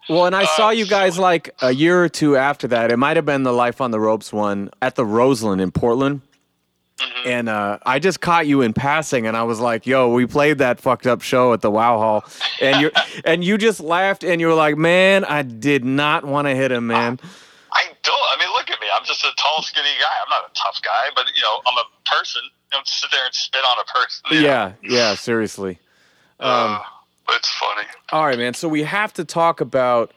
Well, and I saw Uh, you guys like a year or two after that. It might have been the Life on the Ropes one at the Roseland in Portland. Mhm. and uh, I just caught you in passing, and I was like, "Yo, we played that fucked up show at the Wow Hall," and you *laughs* and you just laughed, and you were like, "Man, I did not want to hit him, man." I *laughs* don't. I mean, look at me. I'm just a tall, skinny guy. I'm not a tough guy, but you know, I'm a person. Don't sit there and spit on a person. you know? Yeah, yeah, seriously. Um, Uh, it's funny. All right, man. So we have to talk about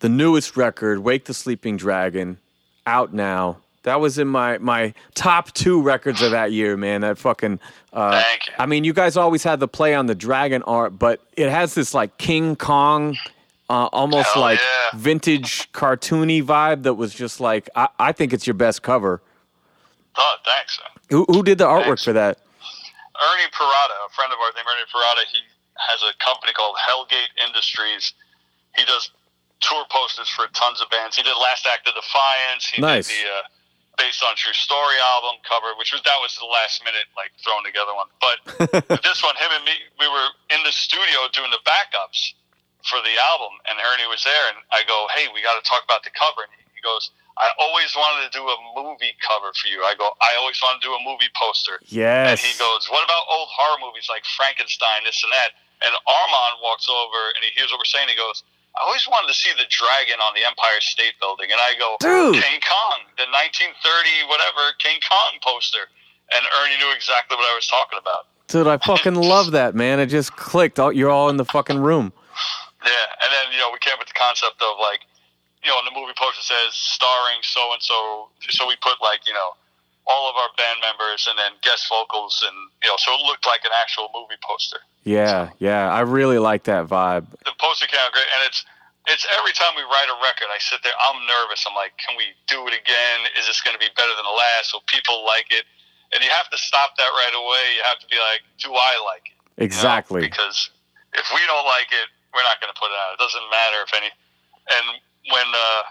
the newest record, "Wake the Sleeping Dragon," out now. That was in my my top two records of that year, man. That fucking. Uh, Thank you. I mean, you guys always had the play on the dragon art, but it has this like King Kong, uh, almost Hell like yeah. vintage cartoony vibe. That was just like I, I think it's your best cover. Oh, thanks. Who, who did the artwork Thanks. for that? Ernie Parada, a friend of ours named Ernie Parada, he has a company called Hellgate Industries. He does tour posters for tons of bands. He did Last Act of Defiance. He Nice. did the uh, Based on True Story album cover, which was that was the last minute like thrown together one. But *laughs* this one, him and me, we were in the studio doing the backups for the album, and Ernie was there, and I go, "Hey, we got to talk about the cover." And he goes, "I always wanted to do a movie cover for you." I go, "I always want to do a movie poster." Yes. And he goes, "What about old horror movies like Frankenstein, this and that?" And Armand walks over and he hears what we're saying. He goes, "I always wanted to see the dragon on the Empire State Building." And I go, Dude. King Kong, the 1930 whatever King Kong poster." And Ernie knew exactly what I was talking about. Dude, I fucking *laughs* love that, man. It just clicked. You're all in the fucking room. Yeah, and then you know we came up with the concept of like, you know, in the movie poster says starring so and so, so we put like you know all of our band members and then guest vocals and you know so it looked like an actual movie poster. Yeah, yeah. I really like that vibe. the poster came out great, and it's it's every time we write a record, I sit there, I'm nervous. I'm like, can we do it again? Is this going to be better than the last? Will people like it? And you have to stop that right away. You have to be like, do I like it? You know? Exactly. Because if we don't like it, we're not going to put it out. It doesn't matter if any. And when uh,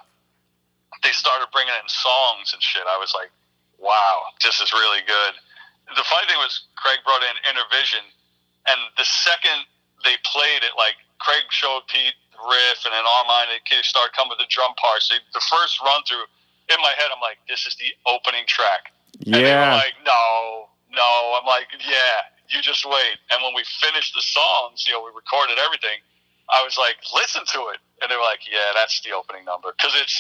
they started bringing in songs and shit, I was like, wow, this is really good. The funny thing was, Craig brought in Inner Vision, and the second they played it, like Craig showed Pete the riff, and then and Kitty started coming with the drum parts. So the first run through, in my head, I'm like, this is the opening track. And they were Yeah. like, no, no. I'm like, yeah, you just wait. And when we finished the songs, you know, we recorded everything. I was like, listen to it. And they were like, yeah, that's the opening number. Because it's,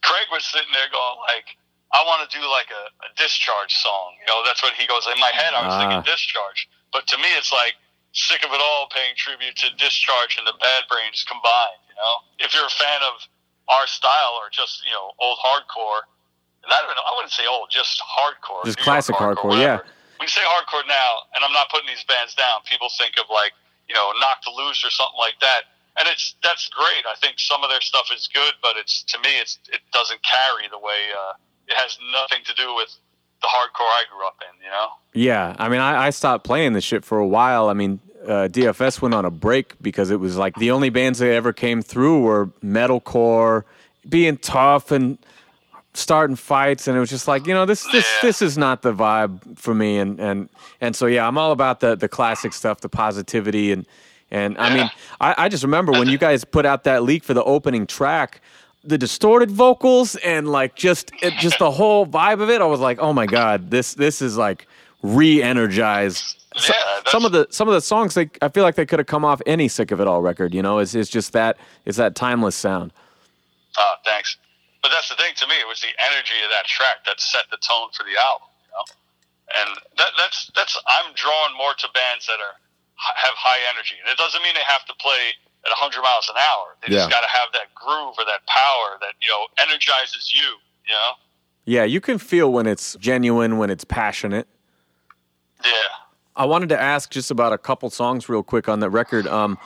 Craig was sitting there going, like, I want to do like a, a discharge song. You know, that's what he goes, in my head, I was Ah. thinking discharge. But to me, it's like, sick of it all paying tribute to discharge and the bad brains combined, you know? If you're a fan of our style or just, you know, old hardcore, and not even, I wouldn't say old, just hardcore. Just New York classic hardcore, yeah. We say hardcore now, and I'm not putting these bands down, people think of like, you know, Knocked Loose or something like that. And it's that's great. I think some of their stuff is good, but it's to me, it's it doesn't carry the way uh, it has nothing to do with the hardcore I grew up in. You know? Yeah, I mean, I, I stopped playing this shit for a while. I mean, uh, DFS went on a break because it was like the only bands that ever came through were metalcore, being tough and starting fights, and it was just like, you know, this this Yeah. this is not the vibe for me. And and and so yeah, I'm all about the the classic stuff, the positivity, and and I mean, I, I just remember when you guys put out that leak for the opening track. The distorted vocals and like just it, just the whole vibe of it, I was like, oh my god, this this is like re-energized. So- Yeah, some of the some of the songs, they, I feel like they could have come off any "Sick of It All" record. You know, it's, it's just that it's that timeless sound. Oh, thanks. But that's the thing to me. It was the energy of that track that set the tone for the album. And that, that's that's I'm drawn more to bands that are have high energy, and it doesn't mean they have to play at 100 miles an hour. They Yeah. just got to have that groove or that power that you know energizes you. You know? Yeah, you can feel when it's genuine, when it's passionate. Yeah. I wanted to ask just about a couple songs real quick on that record. Um,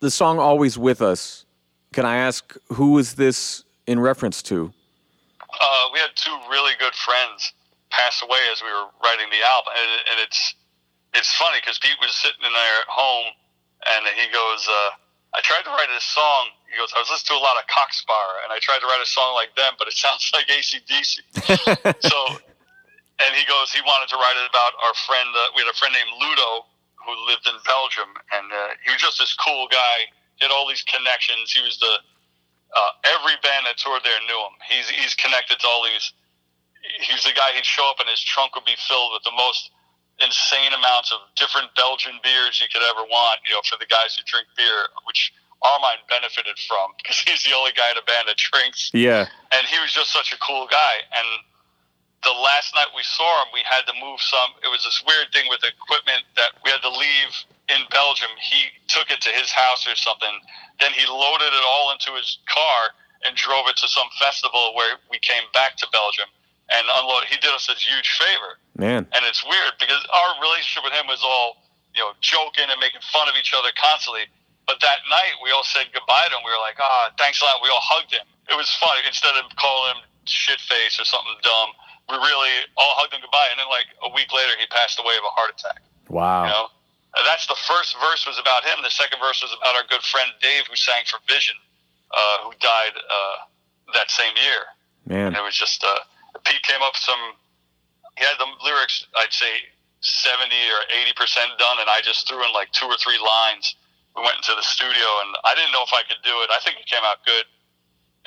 the song "Always with Us." Can I ask who is this in reference to? uh, we had two really good friends pass away as we were writing the album, and, and it's it's funny because Pete was sitting in there at home, and he goes, uh, "I tried to write a song." He goes, "I was listening to a lot of Cock Sparrer, and I tried to write a song like them, but it *laughs* sounds like AC/DC." *laughs* so, and he goes, he wanted to write it about our friend. Uh, we had a friend named Ludo who lived in Belgium, and uh, he was just this cool guy. He had all these connections. He was the uh, every band that toured there knew him. He's he's connected to all these he was the guy. He'd show up and his trunk would be filled with the most insane amounts of different Belgian beers you could ever want. You know, for the guys who drink beer, which Armand benefited from because *laughs* he's the only guy in a band that drinks. Yeah. And he was just such a cool guy. And the last night we saw him, we had to move some. It was this weird thing with equipment that we had to leave in Belgium. He took it to his house or something. Then he loaded it all into his car and drove it to some festival where we came back to Belgium and unload. He did us a huge favor. Man. And it's weird because our relationship with him was all, you know, joking and making fun of each other constantly. But that night, we all said goodbye to him. We were like, ah, oh, thanks a lot. We all hugged him. It was funny. Instead of calling him shit face or something dumb, we really all hugged him goodbye. And then, like, a week later, he passed away of a heart attack. Wow. You know? That's the first verse was about him. The second verse was about our good friend Dave, who sang for Vision, uh, who died uh, that same year. Man. And it was just, uh, Pete came up with some, he had the lyrics, I'd say 70 or 80% done, and I just threw in like two or three lines we went into the studio, and I didn't know if I could do it. I think it came out good.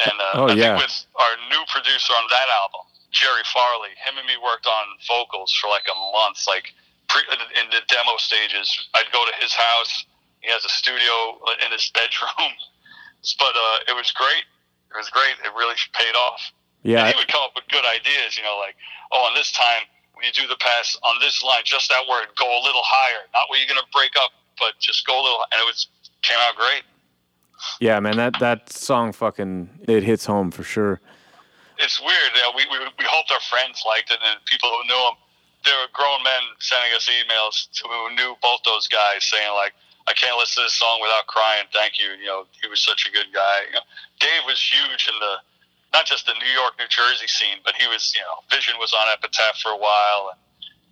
And uh, oh, I yeah. think with our new producer on that album, Jerry Farley, him and me worked on vocals for like a month, like pre, in the demo stages. I'd go to his house. He has a studio in his bedroom, *laughs* but uh, it was great. It was great. It really paid off. Yeah, and he would come up with good ideas. You know, like, oh, on this time when you do the pass on this line, just that word, go a little higher. Not where you're going to break up but just go a little, and it was came out great. Yeah, man, that that song fucking it hits home for sure. It's weird. You know, we, we we hoped our friends liked it, and people who knew him, there were grown men sending us emails to who knew both those guys, saying like, "I can't listen to this song without crying. Thank you. You know, he was such a good guy." You know, Dave was huge in the not just the New York, New Jersey scene, but he was, you know, Vision was on Epitaph for a while. And,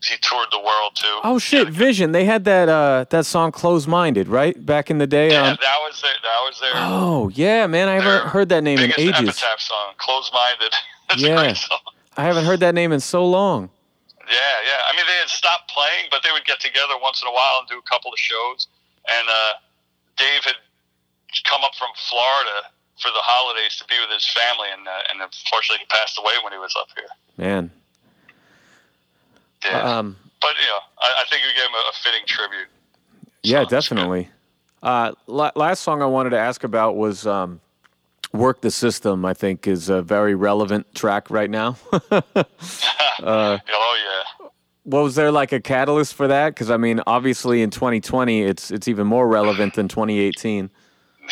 he toured the world too. Oh shit, Vision! They had that uh, that song "Close Minded" right back in the day. Yeah, um, that was there. That was there. Oh yeah, man! I haven't heard that name in ages. Epitaph song, "Close Minded." *laughs* That's yeah. a great song. I haven't heard that name in so long. Yeah, yeah. I mean, they had stopped playing, but they would get together once in a while and do a couple of shows. And uh, Dave had come up from Florida for the holidays to be with his family, and uh, and unfortunately, he passed away when he was up here. Man, yeah. Um, but you know, I, I, think we gave him a, fitting tribute. Yeah, so definitely. Uh, last song I wanted to ask about was um, "Work the System." I think is a very relevant track right now. *laughs* *laughs* uh, oh yeah. Well, was there like a catalyst for that? Because I mean, obviously in 2020, it's it's even more relevant than 2018. *laughs* it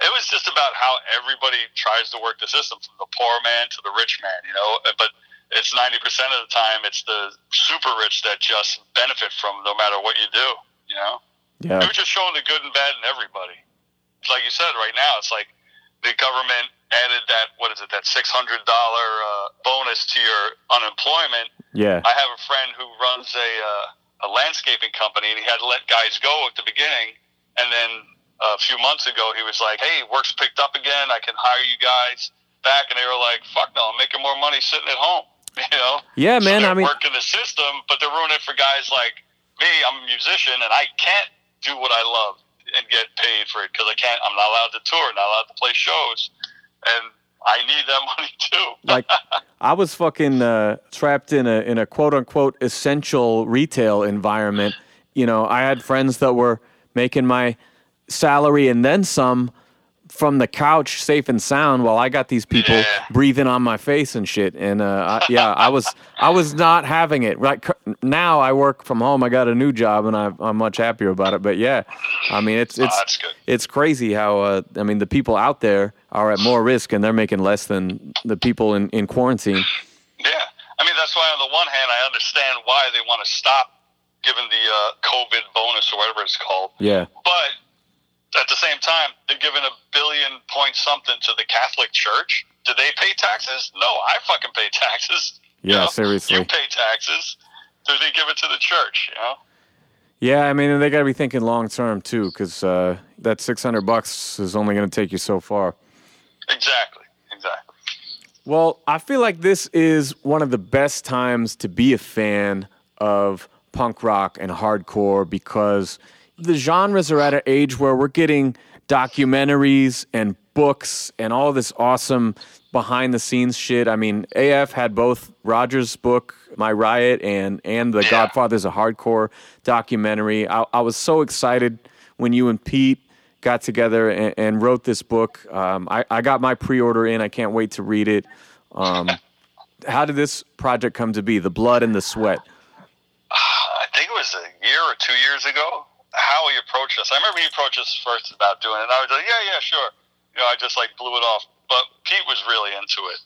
was just about how everybody tries to work the system, from the poor man to the rich man, you know. But it's 90% of the time it's the super rich that just benefit from no matter what you do, you know? Yeah. They were just showing the good and bad in everybody. It's Like you said, right now, it's like the government added that, what is it, that $600 uh, bonus to your unemployment. Yeah. I have a friend who runs a, uh, a landscaping company and he had to let guys go at the beginning. And then a few months ago, he was like, hey, work's picked up again. I can hire you guys back. And they were like, fuck no, I'm making more money sitting at home. *laughs* You know? Yeah, man. So I mean, working the system, but they're ruining it for guys like me. I'm a musician, and I can't do what I love and get paid for it because I can't. I'm not allowed to tour, not allowed to play shows, and I need that *laughs* money too. like, I was fucking uh, trapped in a in a quote unquote essential retail environment. You know, I had friends that were making my salary and then some from the couch safe and sound while I got these people yeah. breathing on my face and shit. And uh, I, yeah, I was I was not having it. Right now, I work from home. I got a new job, and I, am much happier about it. But yeah, I mean, it's it's oh, it's crazy how uh, I mean the people out there are at more risk, and they're making less than the people in, in quarantine. Yeah, I mean that's why on the one hand I understand why they want to stop giving the uh, COVID bonus or whatever it's called. Yeah, but at the same time, they're giving a billion point something to the Catholic Church. Do they pay taxes? No, I fucking pay taxes. Yeah, you know? seriously. You pay taxes. Do they give it to the church? You know. Yeah, I mean, they got to be thinking long term too, because uh, that six hundred bucks is only going to take you so far. Exactly. Exactly. Well, I feel like this is one of the best times to be a fan of punk rock and hardcore because the genres are at an age where we're getting documentaries and books and all this awesome behind the scenes shit. I mean, AF had both Roger's book, My Riot, and and The Yeah. Godfather's a hardcore documentary. I, I was so excited when you and Pete got together and, and wrote this book. Um, I, I got my pre-order in. I can't wait to read it. Um, how did this project come to be? The blood and the sweat. *sighs* I think it was a year or two years ago. How he approached us. I remember he approached us first about doing it. And I was like, yeah, yeah, sure. You know, I just like blew it off. But Pete was really into it.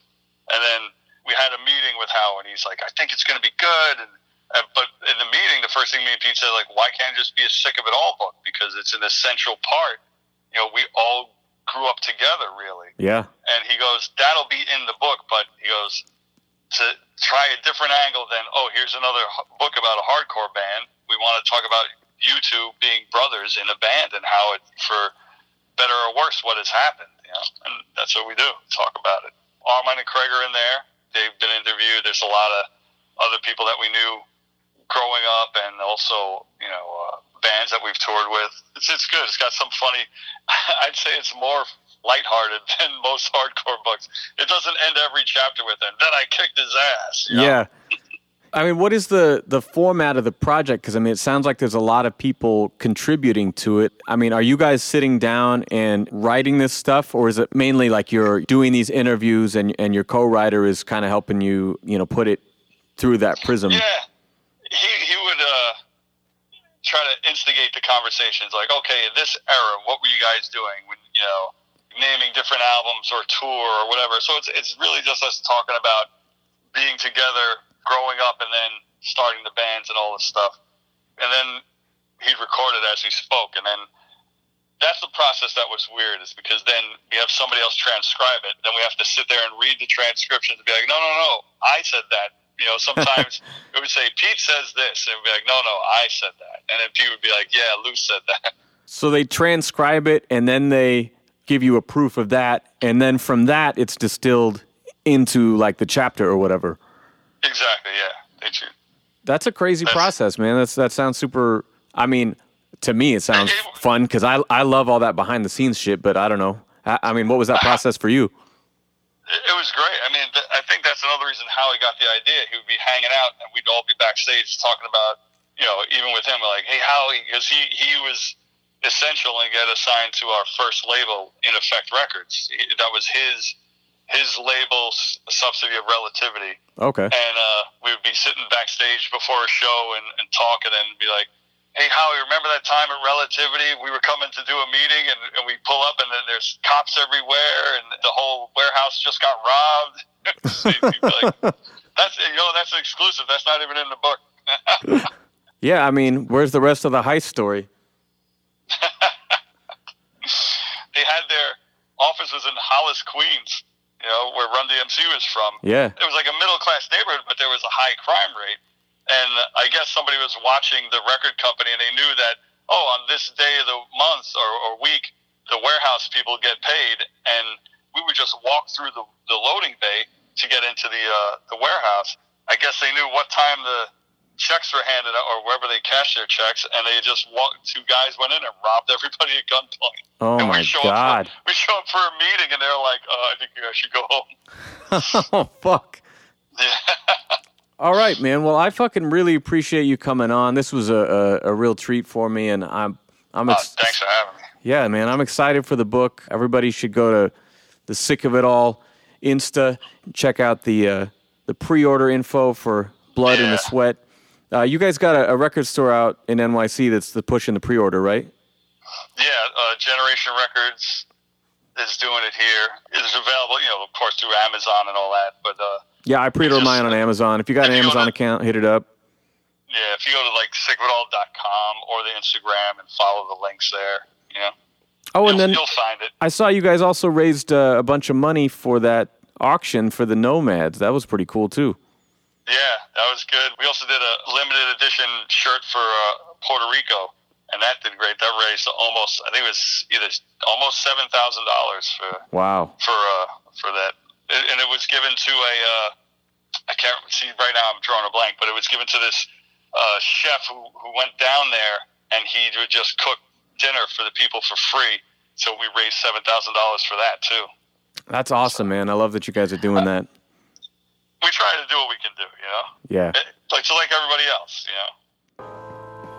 And then we had a meeting with Howard. And he's like, I think it's going to be good. And, and but in the meeting, the first thing me and Pete said, like, why can't it just be a sick of it all book? Because it's an essential part. You know, we all grew up together, really. Yeah. And he goes, that'll be in the book, but he goes, to try a different angle than, oh, here's another h- book about a hardcore band. We want to talk about you two being brothers in a band and how it, for better or worse, what has happened. You know, and that's what we do. Talk about it. Armand and Craig are in there. They've been interviewed. There's a lot of other people that we knew growing up, and also you know uh, bands that we've toured with. It's, it's good. It's got some funny. *laughs* I'd say it's more lighthearted *laughs* than most hardcore books. It doesn't end every chapter with "and then I kicked his ass." you know? Yeah. I mean, what is the the format of the project? Because I mean, it sounds like there's a lot of people contributing to it. I mean, are you guys sitting down and writing this stuff, or is it mainly like you're doing these interviews and and your co-writer is kind of helping you, you know, put it through that prism? Yeah, he he would uh, try to instigate the conversations. Like, okay, in this era, what were you guys doing when you know naming different albums or tour or whatever? So it's it's really just us talking about being together, growing up, and then starting the bands and all this stuff. And then he'd record it as he spoke, and then. That's the process that was weird, is because then we have somebody else transcribe it. Then we have to sit there and read the transcription and be like, no, no, no, I said that. You know, sometimes *laughs* it would say Pete says this, and we'd be like, no, no, I said that, and then Pete would be like, yeah, Lou said that. *laughs* So they transcribe it and then they give you a proof of that, and then from that it's distilled into like the chapter or whatever. Exactly, yeah. They do. That's a crazy That's- process, man. That's that sounds super. I mean, to me, it sounds fun because I I love all that behind the scenes shit. But I don't know. I, I mean, what was that *laughs* process for you? It, it was great. I mean, th- I think that's another reason Howie got the idea. He would be hanging out, and we'd all be backstage talking about, you know, even with him, like, hey, Howie, because he he was essential and get assigned to our first label, In Effect Records. He, that was his his label, Subsidy of Relativity. Okay. and uh, we would be sitting backstage before a show and, and talk, and then be like, "Hey, Howie, remember that time at Relativity? We were coming to do a meeting, and, and we pull up, and then there's cops everywhere, and the whole warehouse just got robbed." *laughs* So like, that's you know that's an exclusive. That's not even in the book. *laughs* Yeah, I mean, where's the rest of the heist story? *laughs* they had their offices in Hollis, Queens. You know where Run DMC was from. Yeah. it was like a middle class neighborhood, but there was a high crime rate. And I guess somebody was watching the record company, and they knew that oh, on this day of the month or, or week, the warehouse people get paid, and we would just walk through the, the loading bay to get into the uh, the warehouse. I guess they knew what time the checks were handed out or wherever they cashed their checks, and they just walked. Two guys went in and robbed everybody at gunpoint. Oh and my we show God. Up for, we show up for a meeting, and they're like, "Oh, I think you guys should go home." *laughs* oh fuck. Yeah. *laughs* All right, man. Well, I fucking really appreciate you coming on. This was a a, a real treat for me, and I'm I'm Uh, ex- thanks for having me. yeah, man. I'm excited for the book. Everybody should go to the Sick of It All Insta. Check out the uh, the pre-order info for Blood and the Sweat. Uh, you guys got a, a record store out in NYC that's the pushing the pre-order, right? Yeah, uh, Generation Records is doing it here. It's available, you know, of course, through Amazon and all that. But uh, Yeah, I pre-ordered Just- mine on Amazon. If you got an you Amazon to- account, hit it up. yeah, if you go to like sickofitall.com or the Instagram and follow the links there, you know, Oh, and you'll, then you'll find it. I saw you guys also raised uh, a bunch of money for that auction for the Nomads. That was pretty cool too. Yeah, that was good. We also did a limited edition shirt for uh, Puerto Rico, and that did great. That raised almost, I think it was either almost seven thousand dollars for Wow. for uh, for that, and it was given to a uh, I can't see right now. I'm drawing a blank, but it was given to this uh, chef who who went down there and he would just cook dinner for the people for free. so we raised seven thousand dollars for that too. That's awesome, man. I love that you guys are doing that. We try to do what we can do, you know. Yeah. It, like to like everybody else, you know.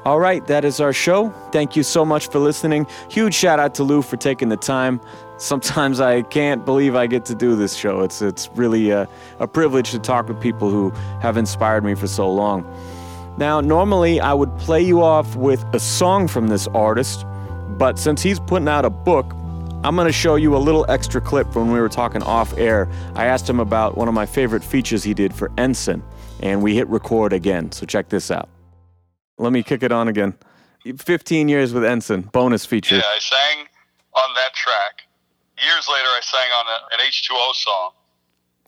All right, that is our show. Thank you so much for listening. Huge shout out to Lou for taking the time. Sometimes I can't believe I get to do this show. It's it's really a, a privilege to talk with people who have inspired me for so long. Now, normally I would play you off with a song from this artist, but since he's putting out a book, I'm going to show you a little extra clip from when we were talking off air. I asked him about one of my favorite features he did for Ensign, and we hit record again. So check this out. Let me kick it on again. 15 years with Ensign, bonus feature. Yeah, I sang on that track. Years later, I sang on a, an H2O song.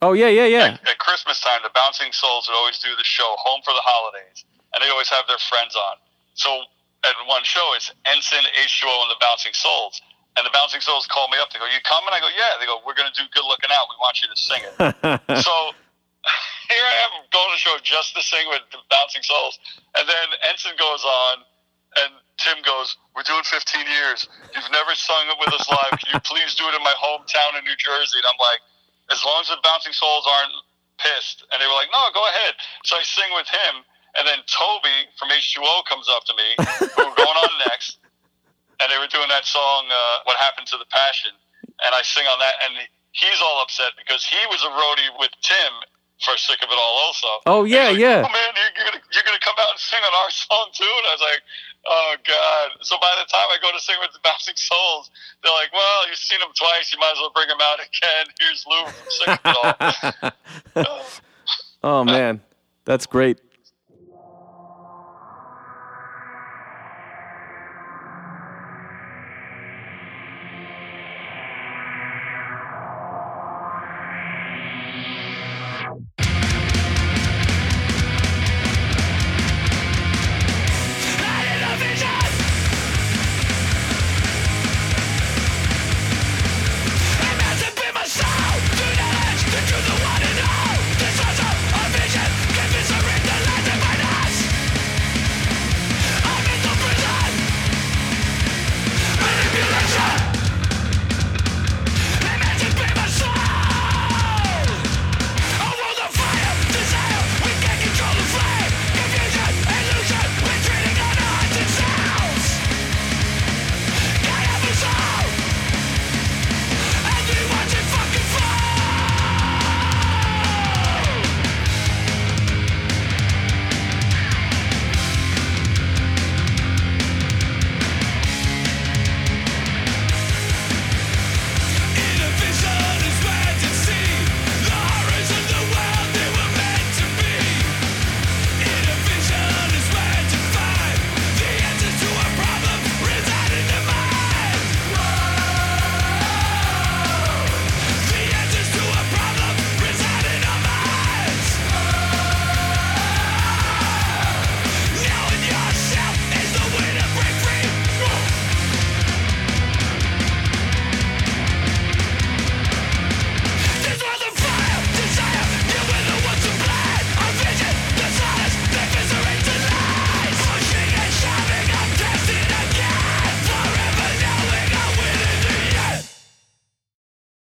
Oh, yeah, yeah, yeah. At, at Christmas time, the Bouncing Souls would always do the show Home for the Holidays, and they always have their friends on. So at one show, it's Ensign, H2O, and the Bouncing Souls. And the Bouncing Souls call me up. They go, "You coming?" I go, "Yeah." They go, "We're going to do Good Looking Out. We want you to sing it." *laughs* so *laughs* here I am going to show just to sing with the Bouncing Souls, and then Ensign goes on, and Tim goes, "We're doing 15 years. You've never sung it with us live. Can you please do it in my hometown in New Jersey?" And I'm like, "As long as the Bouncing Souls aren't pissed," and they were like, "No, go ahead." So I sing with him, and then Toby from H2O comes up to me. we *laughs* were going on next, and they were doing that song, uh, "What Happened to the Passion," and I sing on that, and he's all upset because he was a roadie with Tim for Sick of It All also. Oh yeah, like, yeah. Oh man, you're, you're gonna you're gonna come out and sing on our song too, and I was like, oh god. So by the time I go to sing with the Bouncing Souls, they're like, well, you've seen him twice, you might as well bring him out again. Here's Lou from Sick of It All. *laughs* oh man, that's great.